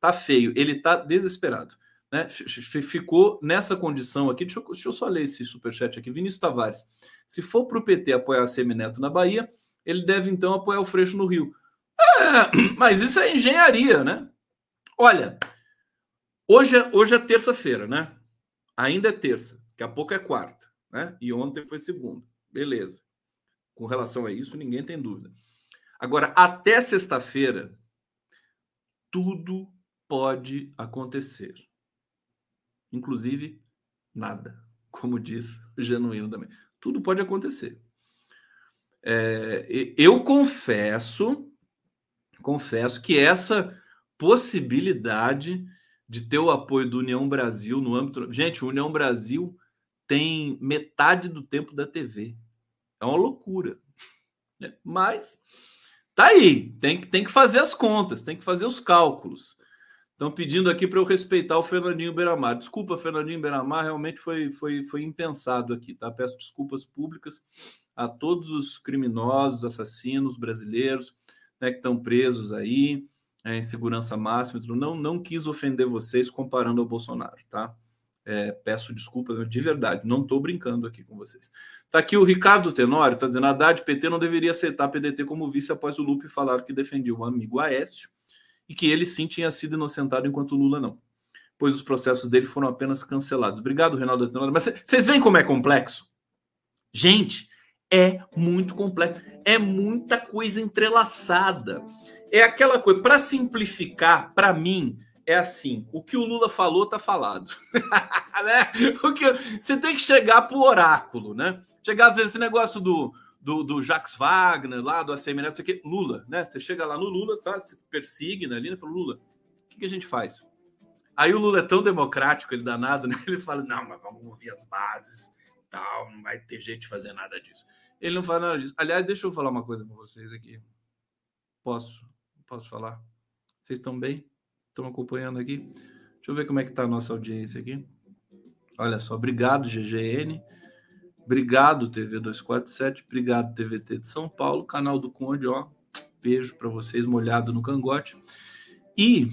[SPEAKER 1] Tá feio, ele tá desesperado. Né, ficou nessa condição aqui. Deixa eu, deixa eu só ler esse superchat aqui. Vinícius Tavares. Se for para o PT apoiar Semineto na Bahia, ele deve então apoiar o Freixo no Rio. É, mas isso é engenharia, né? Olha, hoje é, hoje é terça-feira, né? Ainda é terça, daqui a pouco é quarta, né? E ontem foi segunda. Beleza. Com relação a isso, ninguém tem dúvida. Agora, até sexta-feira, tudo pode acontecer. Inclusive, nada. Como diz o Genuíno também tudo pode acontecer. É, eu confesso, confesso que essa possibilidade de ter o apoio do União Brasil no âmbito. Gente, o União Brasil tem metade do tempo da TV. É uma loucura. Né? Mas tá aí, tem, tem que fazer as contas, tem que fazer os cálculos. Estão pedindo aqui para eu respeitar o Fernandinho Beiramar. Desculpa, Fernandinho Beiramar, realmente foi, foi, foi impensado aqui, tá? Peço desculpas públicas a todos os criminosos, assassinos brasileiros né, que estão presos aí, é, em segurança máxima. Não, não quis ofender vocês comparando ao Bolsonaro, tá? É, peço desculpas de verdade, não estou brincando aqui com vocês. Está aqui o Ricardo Tenório, está dizendo: Haddad PT não deveria aceitar PDT como vice após o Lupe falar que defendia o amigo Aécio e que ele sim tinha sido inocentado enquanto Lula não, pois os processos dele foram apenas cancelados. Obrigado, Reinaldo Atenor. Mas vocês veem como é complexo? Gente, é muito complexo, é muita coisa entrelaçada. É aquela coisa, para simplificar, para mim, é assim: o que o Lula falou tá falado. né? o que, você tem que chegar pro oráculo, né? Chegar, às vezes, esse negócio do do, do Jacques Wagner, lá do ACM Neto, que Lula, né? Você chega lá no Lula, sabe? se persigue ali, né? Fala, Lula, o que, que, a gente faz? Aí o Lula é tão democrático, ele danado, né? Ele fala, não, mas vamos ouvir as bases, tal, não vai ter jeito de fazer nada disso. Ele não fala nada disso. Aliás, deixa eu falar uma coisa para vocês aqui. Posso? Posso falar? Vocês estão bem? Estão acompanhando aqui? Deixa eu ver como é que está a nossa audiência aqui. Olha só, obrigado, GGN. Obrigado, TV 247. Obrigado, TVT de São Paulo. Canal do Conde, ó. Beijo para vocês, molhado no cangote. E,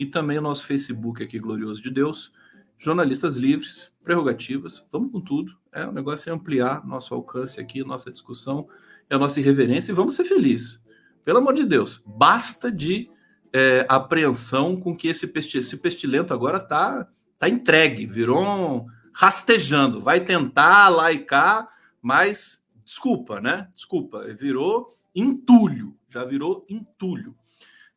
[SPEAKER 1] e também o nosso Facebook aqui, Glorioso de Deus. Jornalistas livres, prerrogativas. Vamos com tudo. É, o negócio é ampliar nosso alcance aqui, nossa discussão e a nossa irreverência. E vamos ser felizes. Pelo amor de Deus, basta de é, apreensão com que esse, pesti esse pestilento agora está tá entregue, virou um rastejando, vai tentar lá e cá, mas desculpa, né? Desculpa, virou entulho, já virou entulho.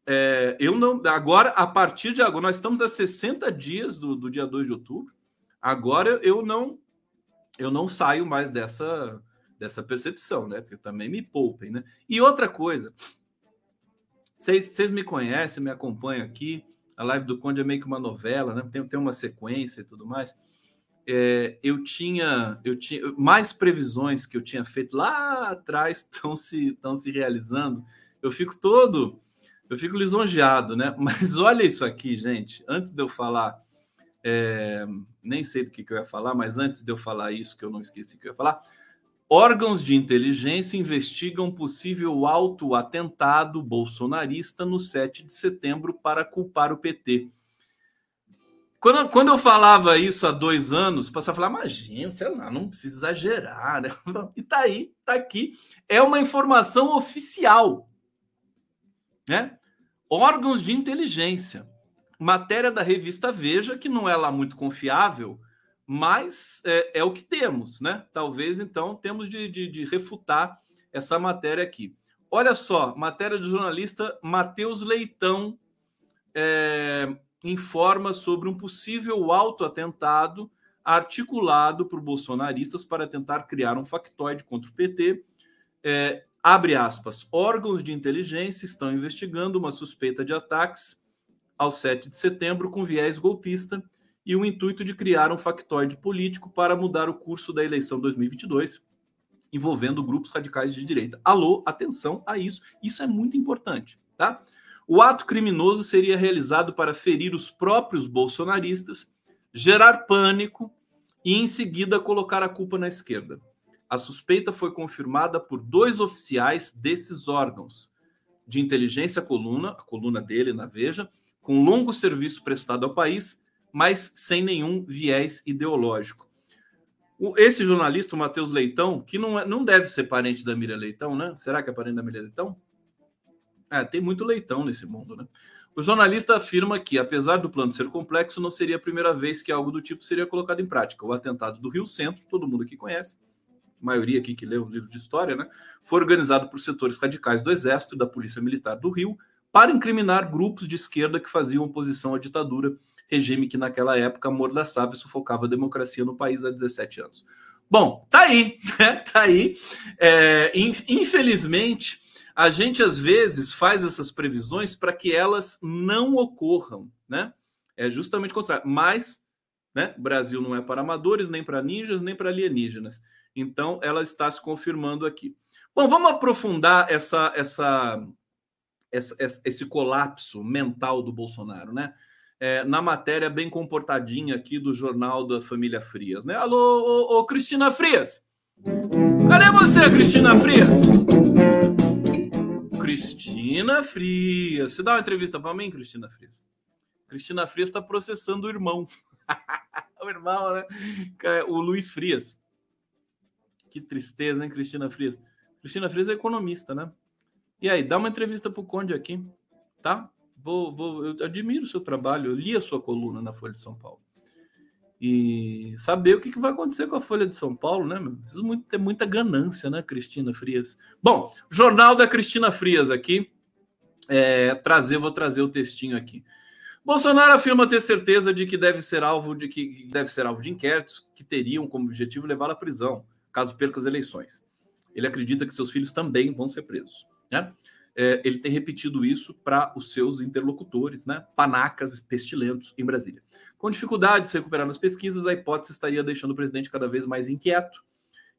[SPEAKER 1] É, eu não. Agora, a partir de agora, nós estamos a 60 dias do, do dia 2 de outubro. Agora eu não eu não saio mais dessa dessa percepção, né? Porque também me poupem, né? E outra coisa, vocês me conhecem, me acompanham aqui. A live do Conde é meio que uma novela, né? Tem, tem uma sequência e tudo mais é, eu tinha eu tinha mais previsões que eu tinha feito lá atrás estão se estão se realizando. Eu fico todo eu fico lisonjeado, né? Mas olha isso aqui, gente. Antes de eu falar, é, nem sei do que, que eu ia falar, mas antes de eu falar isso, que eu não esqueci que eu ia falar, órgãos de inteligência investigam possível auto-atentado bolsonarista no 7 de setembro para culpar o PT. Quando, quando eu falava isso há dois anos, passava a falar, mas gente, sei lá, não precisa exagerar, né? E tá aí, tá aqui. É uma informação oficial, né? Órgãos de inteligência. Matéria da revista Veja, que não é lá muito confiável, mas é, é o que temos, né? Talvez então temos de, de, de refutar essa matéria aqui. Olha só, matéria do jornalista Matheus Leitão é, informa sobre um possível autoatentado articulado por bolsonaristas para tentar criar um factoide contra o PT. É, abre aspas, órgãos de inteligência estão investigando uma suspeita de ataques ao 7 de setembro com viés golpista e o intuito de criar um factoide político para mudar o curso da eleição 2022, envolvendo grupos radicais de direita. Alô, atenção a isso. Isso é muito importante, tá? O ato criminoso seria realizado para ferir os próprios bolsonaristas, gerar pânico e, em seguida, colocar a culpa na esquerda. A suspeita foi confirmada por dois oficiais desses órgãos de inteligência coluna, a coluna dele na Veja, com longo serviço prestado ao país, mas sem nenhum viés ideológico. Esse jornalista, o Matheus Leitão, que não, é, não deve ser parente da Miriam Leitão, né? Será que é parente da Miriam Leitão? É, tem muito leitão nesse mundo, né? O jornalista afirma que, apesar do plano ser complexo, não seria a primeira vez que algo do tipo seria colocado em prática. O atentado do Rio Centro, todo mundo aqui conhece, maioria aqui que lê o livro de história, né? Foi organizado por setores radicais do Exército e da Polícia Militar do Rio, para incriminar grupos de esquerda que faziam oposição à ditadura, regime que naquela época amordaçava e sufocava a democracia no país há 17 anos. Bom, tá aí, né? Tá aí. É, infelizmente, a gente às vezes faz essas previsões para que elas não ocorram, né? É justamente o contrário. Mas, né? Brasil não é para amadores, nem para ninjas, nem para alienígenas. Então, ela está se confirmando aqui. Bom, vamos aprofundar essa, essa esse colapso mental do Bolsonaro, né? É, na matéria bem comportadinha aqui do Jornal da Família Frias, né? Alô, ô, ô, Cristina Frias! Cadê você, Cristina Frias? Cristina Frias. Você dá uma entrevista para mim, Cristina Frias? Cristina Frias está processando o irmão. o irmão, né? É o Luiz Frias. Que tristeza, hein, Cristina Frias? Cristina Frias é economista, né? E aí, dá uma entrevista para o Conde aqui, tá? Vou, vou, eu admiro o seu trabalho, eu li a sua coluna na Folha de São Paulo. E saber o que, vai acontecer com a Folha de São Paulo, né? Meu? Preciso muito, ter muita ganância, né, Cristina Frias? Bom, Jornal da Cristina Frias aqui. É, trazer, vou trazer o textinho aqui. Bolsonaro afirma ter certeza de que deve ser alvo de que deve ser alvo de inquéritos que teriam como objetivo levá-lo à prisão, caso perca as eleições. Ele acredita que seus filhos também vão ser presos. Né? É, ele tem repetido isso para os seus interlocutores, né? panacas pestilentos em Brasília. Com dificuldade de se recuperar nas pesquisas, a hipótese estaria deixando o presidente cada vez mais inquieto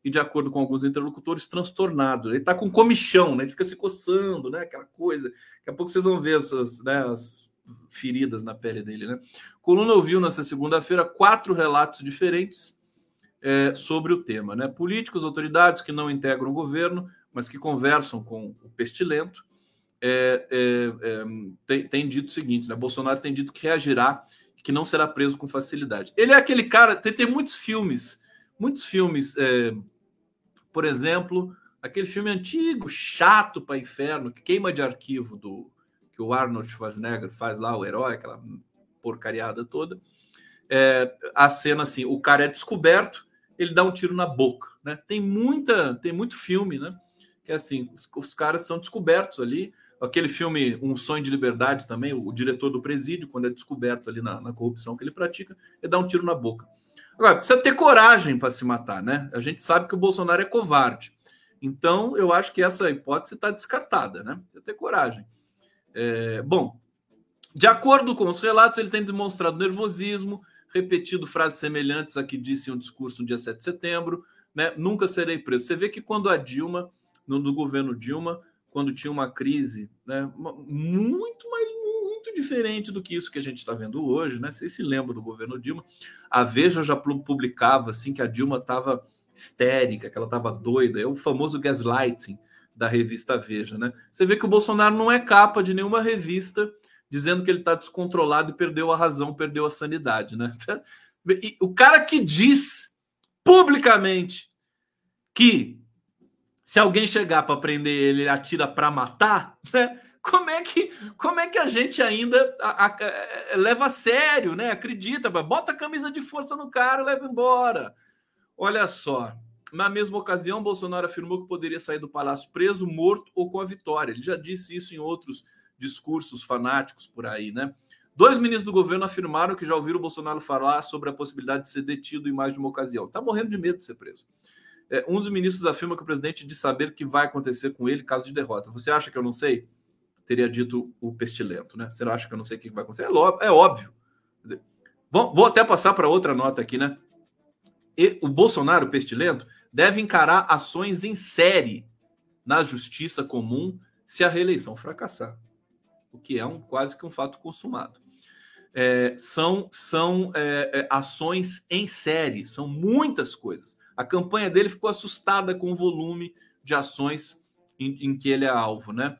[SPEAKER 1] e, de acordo com alguns interlocutores, transtornado. Ele está com comichão, né? fica se coçando, né? aquela coisa. Daqui a pouco vocês vão ver essas, né, as feridas na pele dele. Né? Coluna ouviu nessa segunda-feira quatro relatos diferentes é, sobre o tema. Né? Políticos, autoridades que não integram o governo mas que conversam com o pestilento, é, é, é, tem, tem, dito o seguinte: né? Bolsonaro tem dito que reagirá que não será preso com facilidade. Ele é aquele cara, tem, tem muitos filmes, muitos filmes, é, por exemplo, aquele filme antigo, chato para inferno, que queima de arquivo do que o Arnold Schwarzenegger faz lá, o herói, aquela porcariada toda. É, a cena assim, o cara é descoberto, ele dá um tiro na boca, né? Tem muita, tem muito filme, né? Que é assim, os, os, caras são descobertos ali. Aquele filme Um Sonho de Liberdade também, o, o diretor do presídio, quando é descoberto ali na, na, corrupção que ele pratica, ele dá um tiro na boca. Agora, precisa ter coragem para se matar, né? A gente sabe que o Bolsonaro é covarde. Então, eu acho que essa hipótese está descartada, né? Precisa ter coragem. É, bom, de acordo com os relatos, ele tem demonstrado nervosismo, repetido frases semelhantes a que disse em um discurso no dia 7 de setembro, né? Nunca serei preso. Você vê que quando a Dilma no, no governo Dilma, quando tinha uma crise né, muito, mas muito diferente do que isso que a gente está vendo hoje. Né? Vocês se lembram do governo Dilma? A Veja já publicava assim que a Dilma estava histérica, que ela estava doida. É o famoso gaslighting da revista Veja. Né? Você vê que o Bolsonaro não é capa de nenhuma revista dizendo que ele está descontrolado e perdeu a razão, perdeu a sanidade. Né? E o cara que diz publicamente que se alguém chegar para prender ele, ele atira para matar, né? Como é que como é que a gente ainda a, a, a, leva a sério, né? Acredita, bota a camisa de força no cara leva embora. Olha só, Na mesma ocasião, Bolsonaro afirmou que poderia sair do palácio preso, morto ou com a vitória. Ele já disse isso em outros discursos fanáticos por aí, né? Dois ministros do governo afirmaram que já ouviram Bolsonaro falar sobre a possibilidade de ser detido em mais de uma ocasião. Está morrendo de medo de ser preso. É, um dos ministros afirma que o presidente diz saber o que vai acontecer com ele caso de derrota. Você acha que eu não sei? Teria dito o pestilento, né? Você acha que eu não sei o que vai acontecer? É, é óbvio. Bom, vou até passar para outra nota aqui, né? E o Bolsonaro, pestilento, deve encarar ações em série na justiça comum se a reeleição fracassar, o que é um quase que um fato consumado. É, são são é, é, ações em série, são muitas coisas. A campanha dele ficou assustada com o volume de ações em, em que ele é alvo, né?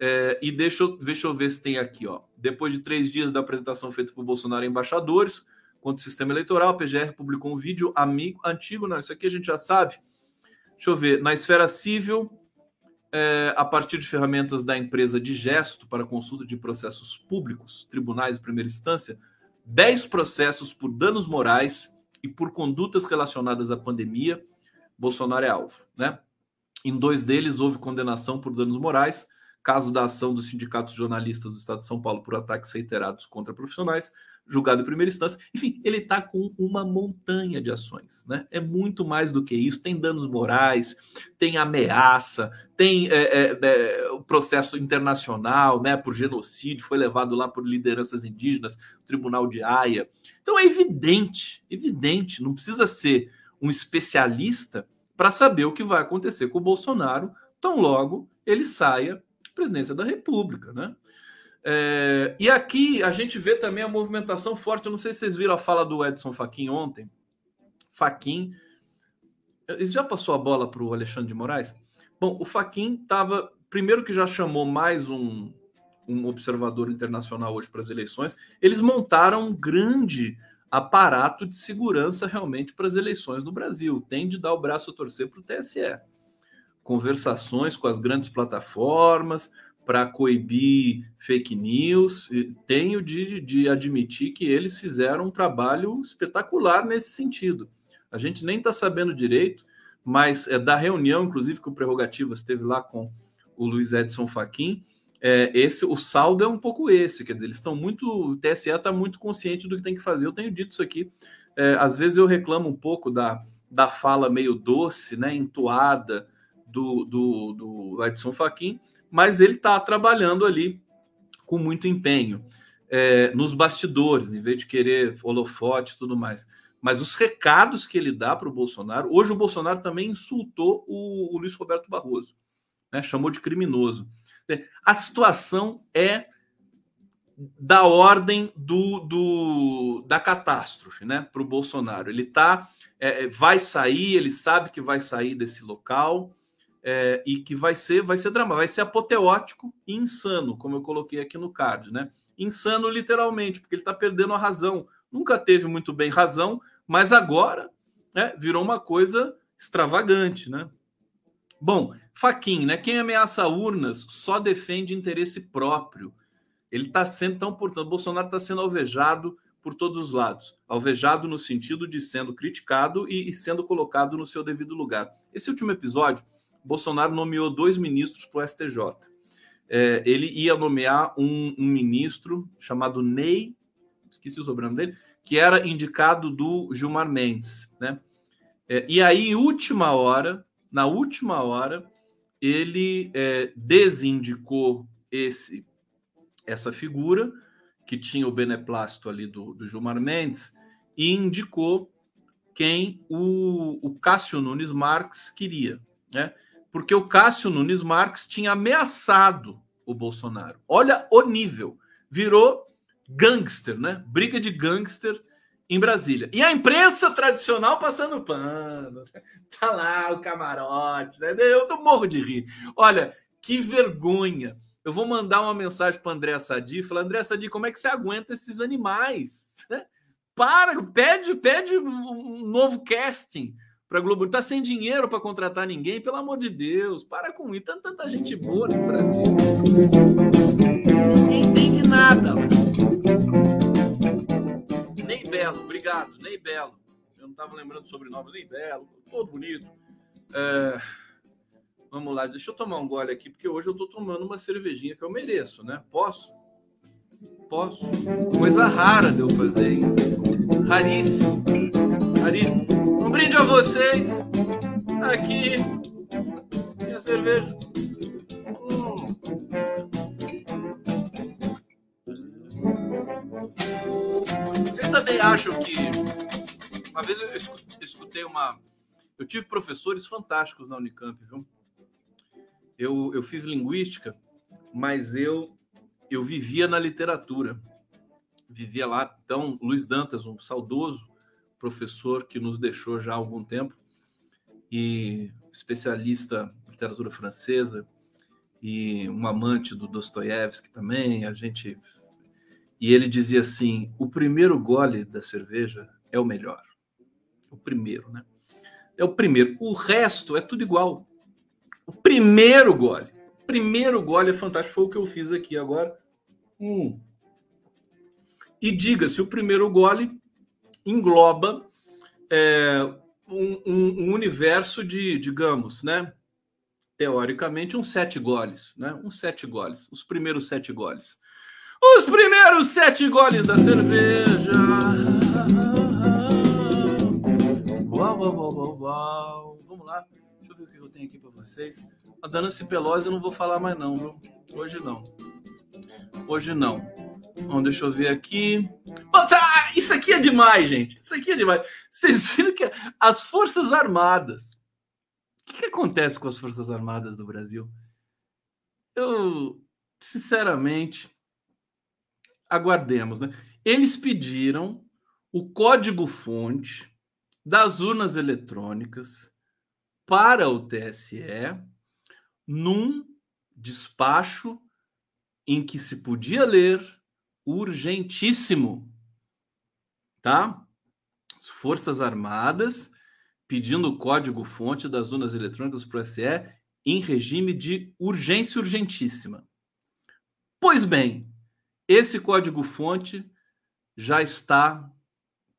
[SPEAKER 1] É, e deixa eu, deixa eu ver se tem aqui, ó. Depois de três dias da apresentação feita por Bolsonaro a embaixadores contra o sistema eleitoral, a PGR publicou um vídeo amigo, antigo, não, isso aqui a gente já sabe. Deixa eu ver. Na esfera civil, é, a partir de ferramentas da empresa de gesto para consulta de processos públicos, tribunais de primeira instância, 10 processos por danos morais e por condutas relacionadas à pandemia, Bolsonaro é alvo. Né? Em dois deles, houve condenação por danos morais, caso da ação dos sindicatos jornalistas do Estado de São Paulo por ataques reiterados contra profissionais, julgado em primeira instância. Enfim, ele está com uma montanha de ações. Né? É muito mais do que isso. Tem danos morais, tem ameaça, tem é, é, é, o processo internacional né, por genocídio, foi levado lá por lideranças indígenas, Tribunal de Haia. Então é evidente, evidente, não precisa ser um especialista para saber o que vai acontecer com o Bolsonaro tão logo ele saia presidência da República, né? É, e aqui a gente vê também a movimentação forte. Eu não sei se vocês viram a fala do Edson Fachin ontem. Fachin, ele já passou a bola para o Alexandre de Moraes? Bom, o Fachin estava, primeiro que já chamou mais um, um observador internacional hoje para as eleições. Eles montaram um grande aparato de segurança realmente para as eleições no Brasil. Tem de dar o braço a torcer para o TSE. Conversações com as grandes plataformas, para coibir fake news. Tenho de, de admitir que eles fizeram um trabalho espetacular nesse sentido. A gente nem está sabendo direito, mas é da reunião, inclusive, que o Prerrogativas teve lá com o Luiz Edson Fachin, é, esse, o saldo é um pouco esse, quer dizer, eles estão muito, o TSE está muito consciente do que tem que fazer. Eu tenho dito isso aqui. É, às vezes eu reclamo um pouco da, da fala meio doce, né, entoada do, do, do Edson Fachin, mas ele está trabalhando ali com muito empenho é, nos bastidores, em vez de querer holofote e tudo mais. Mas os recados que ele dá para o Bolsonaro, hoje o Bolsonaro também insultou o, o Luiz Roberto Barroso, né? chamou de criminoso. A situação é da ordem do, do da catástrofe, né, para o Bolsonaro. Ele tá, é, vai sair, ele sabe que vai sair desse local é, e que vai ser, vai ser drama, vai ser apoteótico e insano, como eu coloquei aqui no card, né? Insano literalmente, porque ele está perdendo a razão. Nunca teve muito bem razão, mas agora né, virou uma coisa extravagante, né? Bom, Faquin, né? Quem ameaça urnas só defende interesse próprio. Ele está sendo, então, portanto, Bolsonaro está sendo alvejado por todos os lados. Alvejado no sentido de sendo criticado e, e sendo colocado no seu devido lugar. Esse último episódio Bolsonaro nomeou dois ministros para o STJ. É, ele ia nomear um, um, ministro chamado Ney, esqueci o sobrenome dele, que era indicado do Gilmar Mendes, né? É, e aí, em última hora, na última hora, ele é, desindicou esse essa figura que tinha o beneplácito ali do, do Gilmar Mendes e indicou quem o, o Cássio Nunes Marques queria, né? Porque o Cássio Nunes Marques tinha ameaçado o Bolsonaro. Olha o nível. Virou gangster, né? Briga de gangster em Brasília. E a imprensa tradicional passando pano. Tá lá o camarote, né? Eu morro de rir. Olha, que vergonha. Eu vou mandar uma mensagem para André Sadi, falar: André Sadi, como é que você aguenta esses animais? Para, pede, pede um novo casting para Globo. Tá sem dinheiro para contratar ninguém, pelo amor de Deus. Para com isso. Tanta, tanta gente boa no Brasil. Ninguém entende nada. Ney Belo, obrigado. Ney Belo. Eu não estava lembrando sobre sobrenome nem belo, todo bonito. É, vamos lá, deixa eu tomar um gole aqui, porque hoje eu estou tomando uma cervejinha que eu mereço, né? Posso? Posso. Coisa rara de eu fazer, hein? Raríssimo. Raríssimo. Um brinde a vocês. Aqui. Minha cerveja. Vocês também acham que. Uma vez eu escutei uma. Eu tive professores fantásticos na Unicamp, viu? Eu, eu fiz linguística, mas eu, eu vivia na literatura. Vivia lá. Então, Luiz Dantas, um saudoso professor que nos deixou já há algum tempo, e especialista em literatura francesa, e um amante do Dostoiévski também. A gente e ele dizia assim: o primeiro gole da cerveja é o melhor. O primeiro, né? É o primeiro. O resto é tudo igual. O primeiro gole. O primeiro gole é fantástico. Foi o que eu fiz aqui agora. Hum. E diga-se, o primeiro gole engloba é, um, um, universo de, digamos, né? Teoricamente, uns sete goles, né? Uns sete goles. Os primeiros sete goles. Os primeiros sete goles da cerveja. Uau, uau, uau, uau, uau. Vamos lá. Deixa eu ver o que eu tenho aqui para vocês. A Dana Cipelose eu não vou falar mais não, viu? Hoje não. Hoje não. Bom, deixa eu ver aqui. Ah, isso aqui é demais, gente. Isso aqui é demais. Vocês viram que as Forças Armadas. O que, que acontece com as Forças Armadas do Brasil? Eu, sinceramente, aguardemos, né? Eles pediram o código-fonte das urnas eletrônicas para o TSE num despacho em que se podia ler urgentíssimo, tá? As Forças Armadas pedindo o código-fonte das urnas eletrônicas para o TSE em regime de urgência urgentíssima. Pois bem, esse código-fonte já está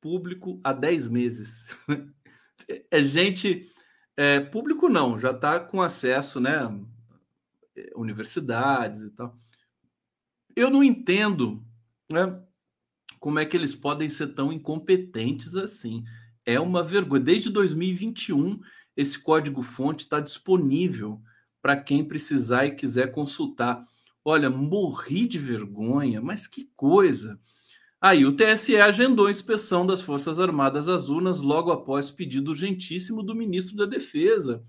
[SPEAKER 1] público há 10 meses. é gente. É, público não, já está com acesso, né? Universidades e tal. Eu não entendo né, como é que eles podem ser tão incompetentes assim. É uma vergonha. Desde 2021, esse código-fonte está disponível para quem precisar e quiser consultar. Olha, morri de vergonha, mas que coisa. Aí o TSE agendou a inspeção das Forças Armadas às urnas logo após pedido urgentíssimo do ministro da Defesa.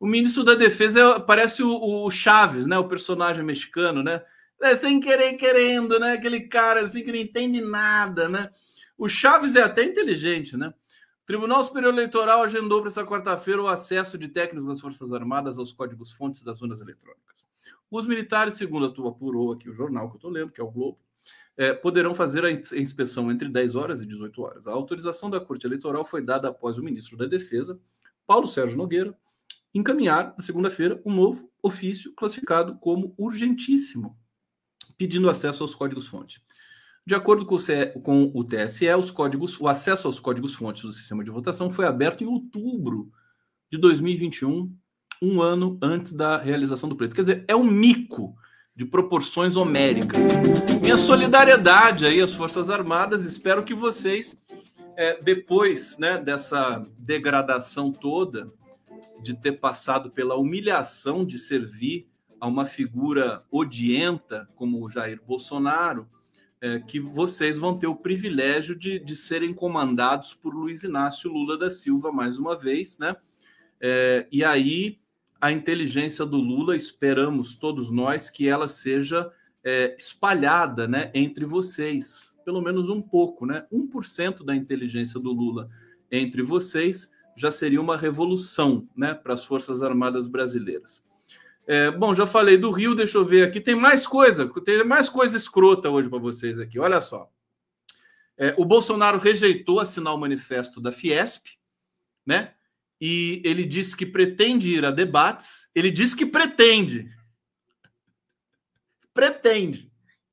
[SPEAKER 1] O ministro da Defesa é, parece o, o, Chaves, né? O personagem mexicano, né? É, sem querer querendo, né? Aquele cara assim que não entende nada, né? O Chaves é até inteligente, né? O Tribunal Superior Eleitoral agendou para essa quarta-feira o acesso de técnicos das Forças Armadas aos códigos-fontes das urnas eletrônicas. Os militares, segundo a tua apurou aqui o jornal que eu estou lendo, que é o Globo, é, poderão fazer a inspeção entre 10 horas e 18 horas. A autorização da Corte Eleitoral foi dada após o ministro da Defesa, Paulo Sérgio Nogueira, encaminhar, na segunda-feira, um novo ofício classificado como urgentíssimo, pedindo acesso aos códigos-fonte. De acordo com o, CE, com o TSE, os códigos, o acesso aos códigos-fontes do sistema de votação foi aberto em outubro de 2021 um ano antes da realização do pleito. Quer dizer, é um mico de proporções homéricas. Minha solidariedade aí às Forças Armadas, espero que vocês, é, depois né, dessa degradação toda, de ter passado pela humilhação de servir a uma figura odienta como o Jair Bolsonaro, é, que vocês vão ter o privilégio de, de serem comandados por Luiz Inácio Lula da Silva mais uma vez, né? É, e aí a inteligência do Lula, esperamos todos nós que ela seja é, espalhada né, entre vocês, pelo menos um pouco, né? 1% da inteligência do Lula entre vocês já seria uma revolução né, para as Forças Armadas brasileiras. É, bom, já falei do Rio, deixa eu ver aqui. Tem mais coisa, tem mais coisa escrota hoje para vocês aqui. Olha só. É, o Bolsonaro rejeitou assinar o manifesto da Fiesp, né? e ele disse que pretende ir a debates. Ele disse que pretende. Pretende.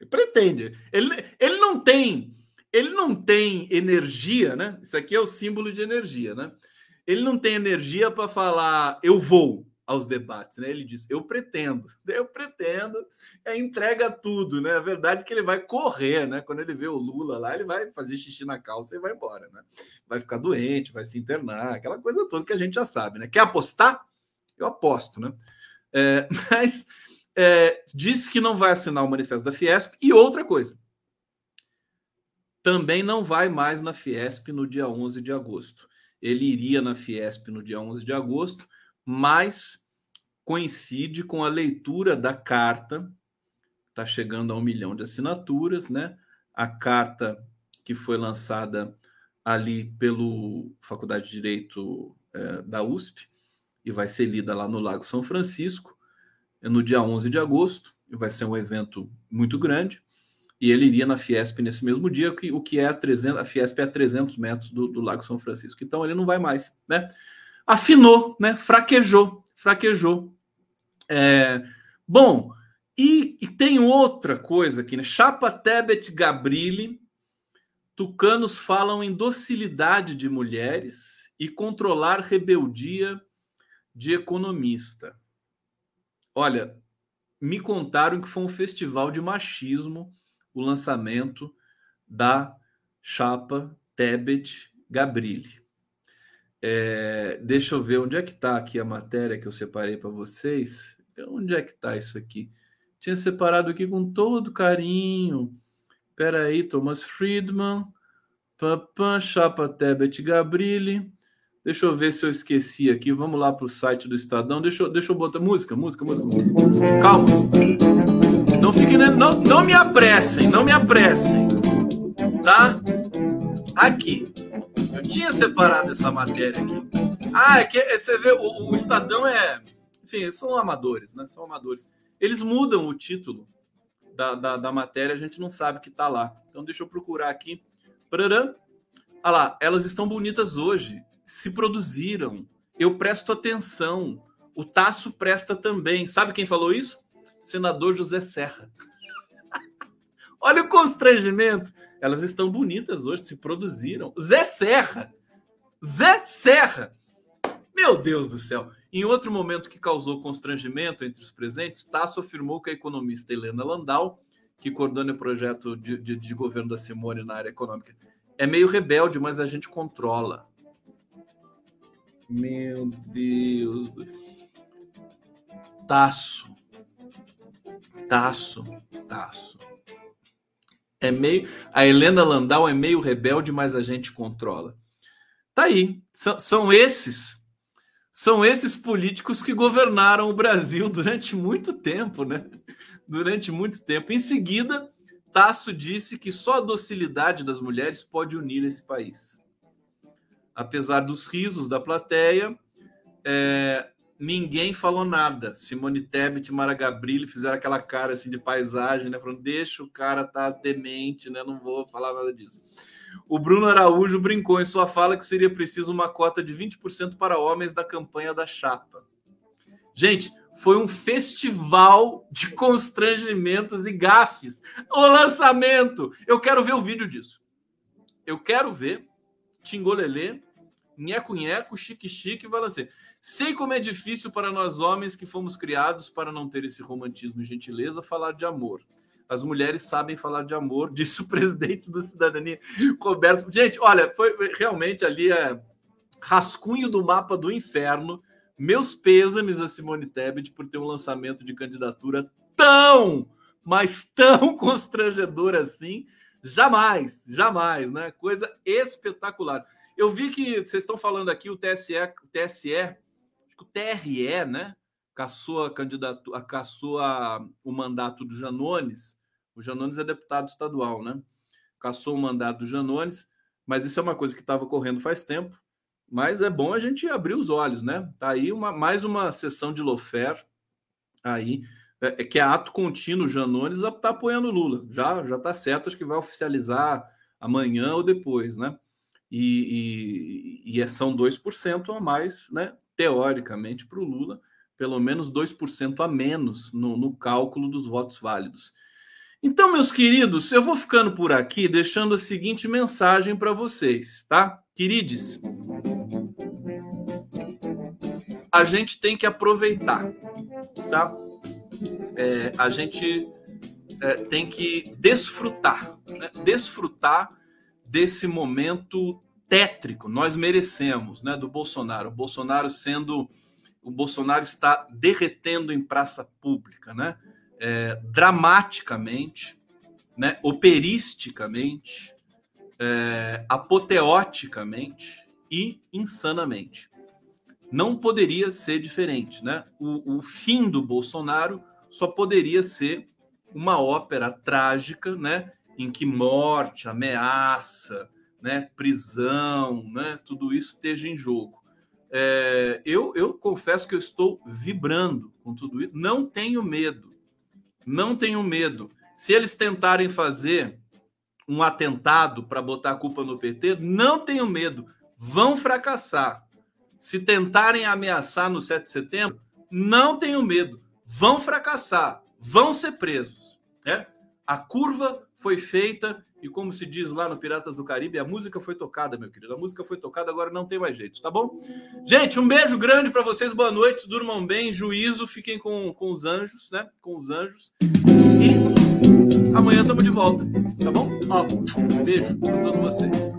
[SPEAKER 1] Pretende. Ele, ele não tem ele não tem energia, né? Isso aqui é o símbolo de energia, né? Ele não tem energia para falar eu vou aos debates, né? Ele diz eu pretendo, eu pretendo, é entrega tudo, né? A verdade é que ele vai correr, né? Quando ele vê o Lula lá, ele vai fazer xixi na calça e vai embora, né? Vai ficar doente, vai se internar, aquela coisa toda que a gente já sabe, né? Quer apostar? Eu aposto, né? É, mas é, disse que não vai assinar o manifesto da Fiesp e outra coisa. Também não vai mais na Fiesp no dia 11 de agosto. Ele iria na Fiesp no dia 11 de agosto, mas coincide com a leitura da carta, está chegando a um milhão de assinaturas, né? A carta que foi lançada ali pelo Faculdade de Direito é, da USP e vai ser lida lá no Lago São Francisco no dia 11 de agosto, vai ser um evento muito grande, e ele iria na Fiesp nesse mesmo dia, o que é a 300, a Fiesp é a 300 metros do, do Lago São Francisco. Então ele não vai mais, né? Afinou, né? Fraquejou, fraquejou. É, bom, e, e, tem outra coisa aqui, né? Chapa Tebet Gabrilli, tucanos falam em docilidade de mulheres e controlar rebeldia de economista. Olha, me contaram que foi um festival de machismo o lançamento da chapa Tebet Gabrilli. É, deixa eu ver onde é que está aqui a matéria que eu separei para vocês. Onde é que está isso aqui? Tinha separado aqui com todo carinho. Espera aí, Thomas Friedman, Papã, Chapa Tebet Gabrilli. Deixa eu ver se eu esqueci aqui. Vamos lá para o site do Estadão. Deixa eu, deixa eu botar música, música, música. Calma. Não fiquem, não, não me apressem, não me apressem. Tá? Aqui. Eu tinha separado essa matéria aqui. Ah, é que é, você vê, o, o Estadão é. Enfim, são amadores, né? São amadores. Eles mudam o título da, da, da matéria, a gente não sabe que tá lá. Então deixa eu procurar aqui. Olha lá, elas estão bonitas hoje se produziram. Eu presto atenção. O Tasso presta também. Sabe quem falou isso? Senador José Serra. Olha o constrangimento. Elas estão bonitas hoje, se produziram. Zé Serra. Zé Serra. Meu Deus do céu. Em outro momento que causou constrangimento entre os presentes, Tasso afirmou que a economista Helena Landau, que coordena o projeto de, de, de governo da Simone na área econômica, é meio rebelde, mas a gente controla. Meu Deus. Taço. Taço. Taço. É meio. A Helena Landau é meio rebelde, mas a gente controla. Tá aí. S são esses. São esses políticos que governaram o Brasil durante muito tempo, né? Durante muito tempo. Em seguida, Tasso disse que só a docilidade das mulheres pode unir esse país apesar dos risos da plateia, é, ninguém falou nada. Simone Tebet e Mara Gabrilli fizeram aquela cara assim de paisagem, né? Falando, deixa o cara tá demente, né? Não vou falar nada disso. O Bruno Araújo brincou em sua fala que seria preciso uma cota de 20% para homens da campanha da chapa. Gente, foi um festival de constrangimentos e gafes. O lançamento. Eu quero ver o vídeo disso. Eu quero ver Tingolelê nheco-nheco, chique-chique, balancê. Sei como é difícil para nós homens que fomos criados para não ter esse romantismo e gentileza falar de amor. As mulheres sabem falar de amor, disse o presidente do Cidadania, Roberto. Gente, olha, foi realmente ali é rascunho do mapa do inferno. Meus pêsames a Simone Tebet por ter um lançamento de candidatura tão, mas tão constrangedor assim. Jamais, jamais, né? Coisa espetacular. Eu vi que vocês estão falando aqui o TSE, o TSE, o TRE, né? Caçou a candidatura, caçou a, o mandato do Janones. O Janones é deputado estadual, né? Caçou o mandato do Janones, mas isso é uma coisa que estava correndo faz tempo. Mas é bom a gente abrir os olhos, né? Tá aí uma, mais uma sessão de Lofer aí, é, é que é ato contínuo. Janones está apoiando o Lula. Já já está certo, acho que vai oficializar amanhã ou depois, né? e, e, e é, são 2% a mais, né, teoricamente, para o Lula, pelo menos 2% a menos no, no cálculo dos votos válidos. Então, meus queridos, eu vou ficando por aqui deixando a seguinte mensagem para vocês, tá? Queridos, a gente tem que aproveitar, tá? É, a gente é, tem que desfrutar, né? desfrutar desse momento tétrico. Nós merecemos, né? Do Bolsonaro. O Bolsonaro sendo, o Bolsonaro está derretendo em praça pública, né? é, dramaticamente, né, operisticamente, é, apoteoticamente e insanamente. Não poderia ser diferente. Né? O, o fim do Bolsonaro só poderia ser uma ópera trágica, né, em que morte, ameaça, né, prisão, né, tudo isso esteja em jogo. É, eu, eu confesso que eu estou vibrando com tudo isso, não tenho medo. Não tenham medo. Se eles tentarem fazer um atentado para botar a culpa no PT, não tenham medo. Vão fracassar. Se tentarem ameaçar no 7 de setembro, não tenham medo. Vão fracassar. Vão ser presos. É? A curva foi feita e como se diz lá no Piratas do Caribe, a música foi tocada, meu querido. A música foi tocada, agora não tem mais jeito, tá bom? Gente, um beijo grande para vocês. Boa noite, durmam bem, juízo, fiquem com, com os anjos, né? Com os anjos. E amanhã estamos de volta, tá bom? Ó, um beijo para todos vocês.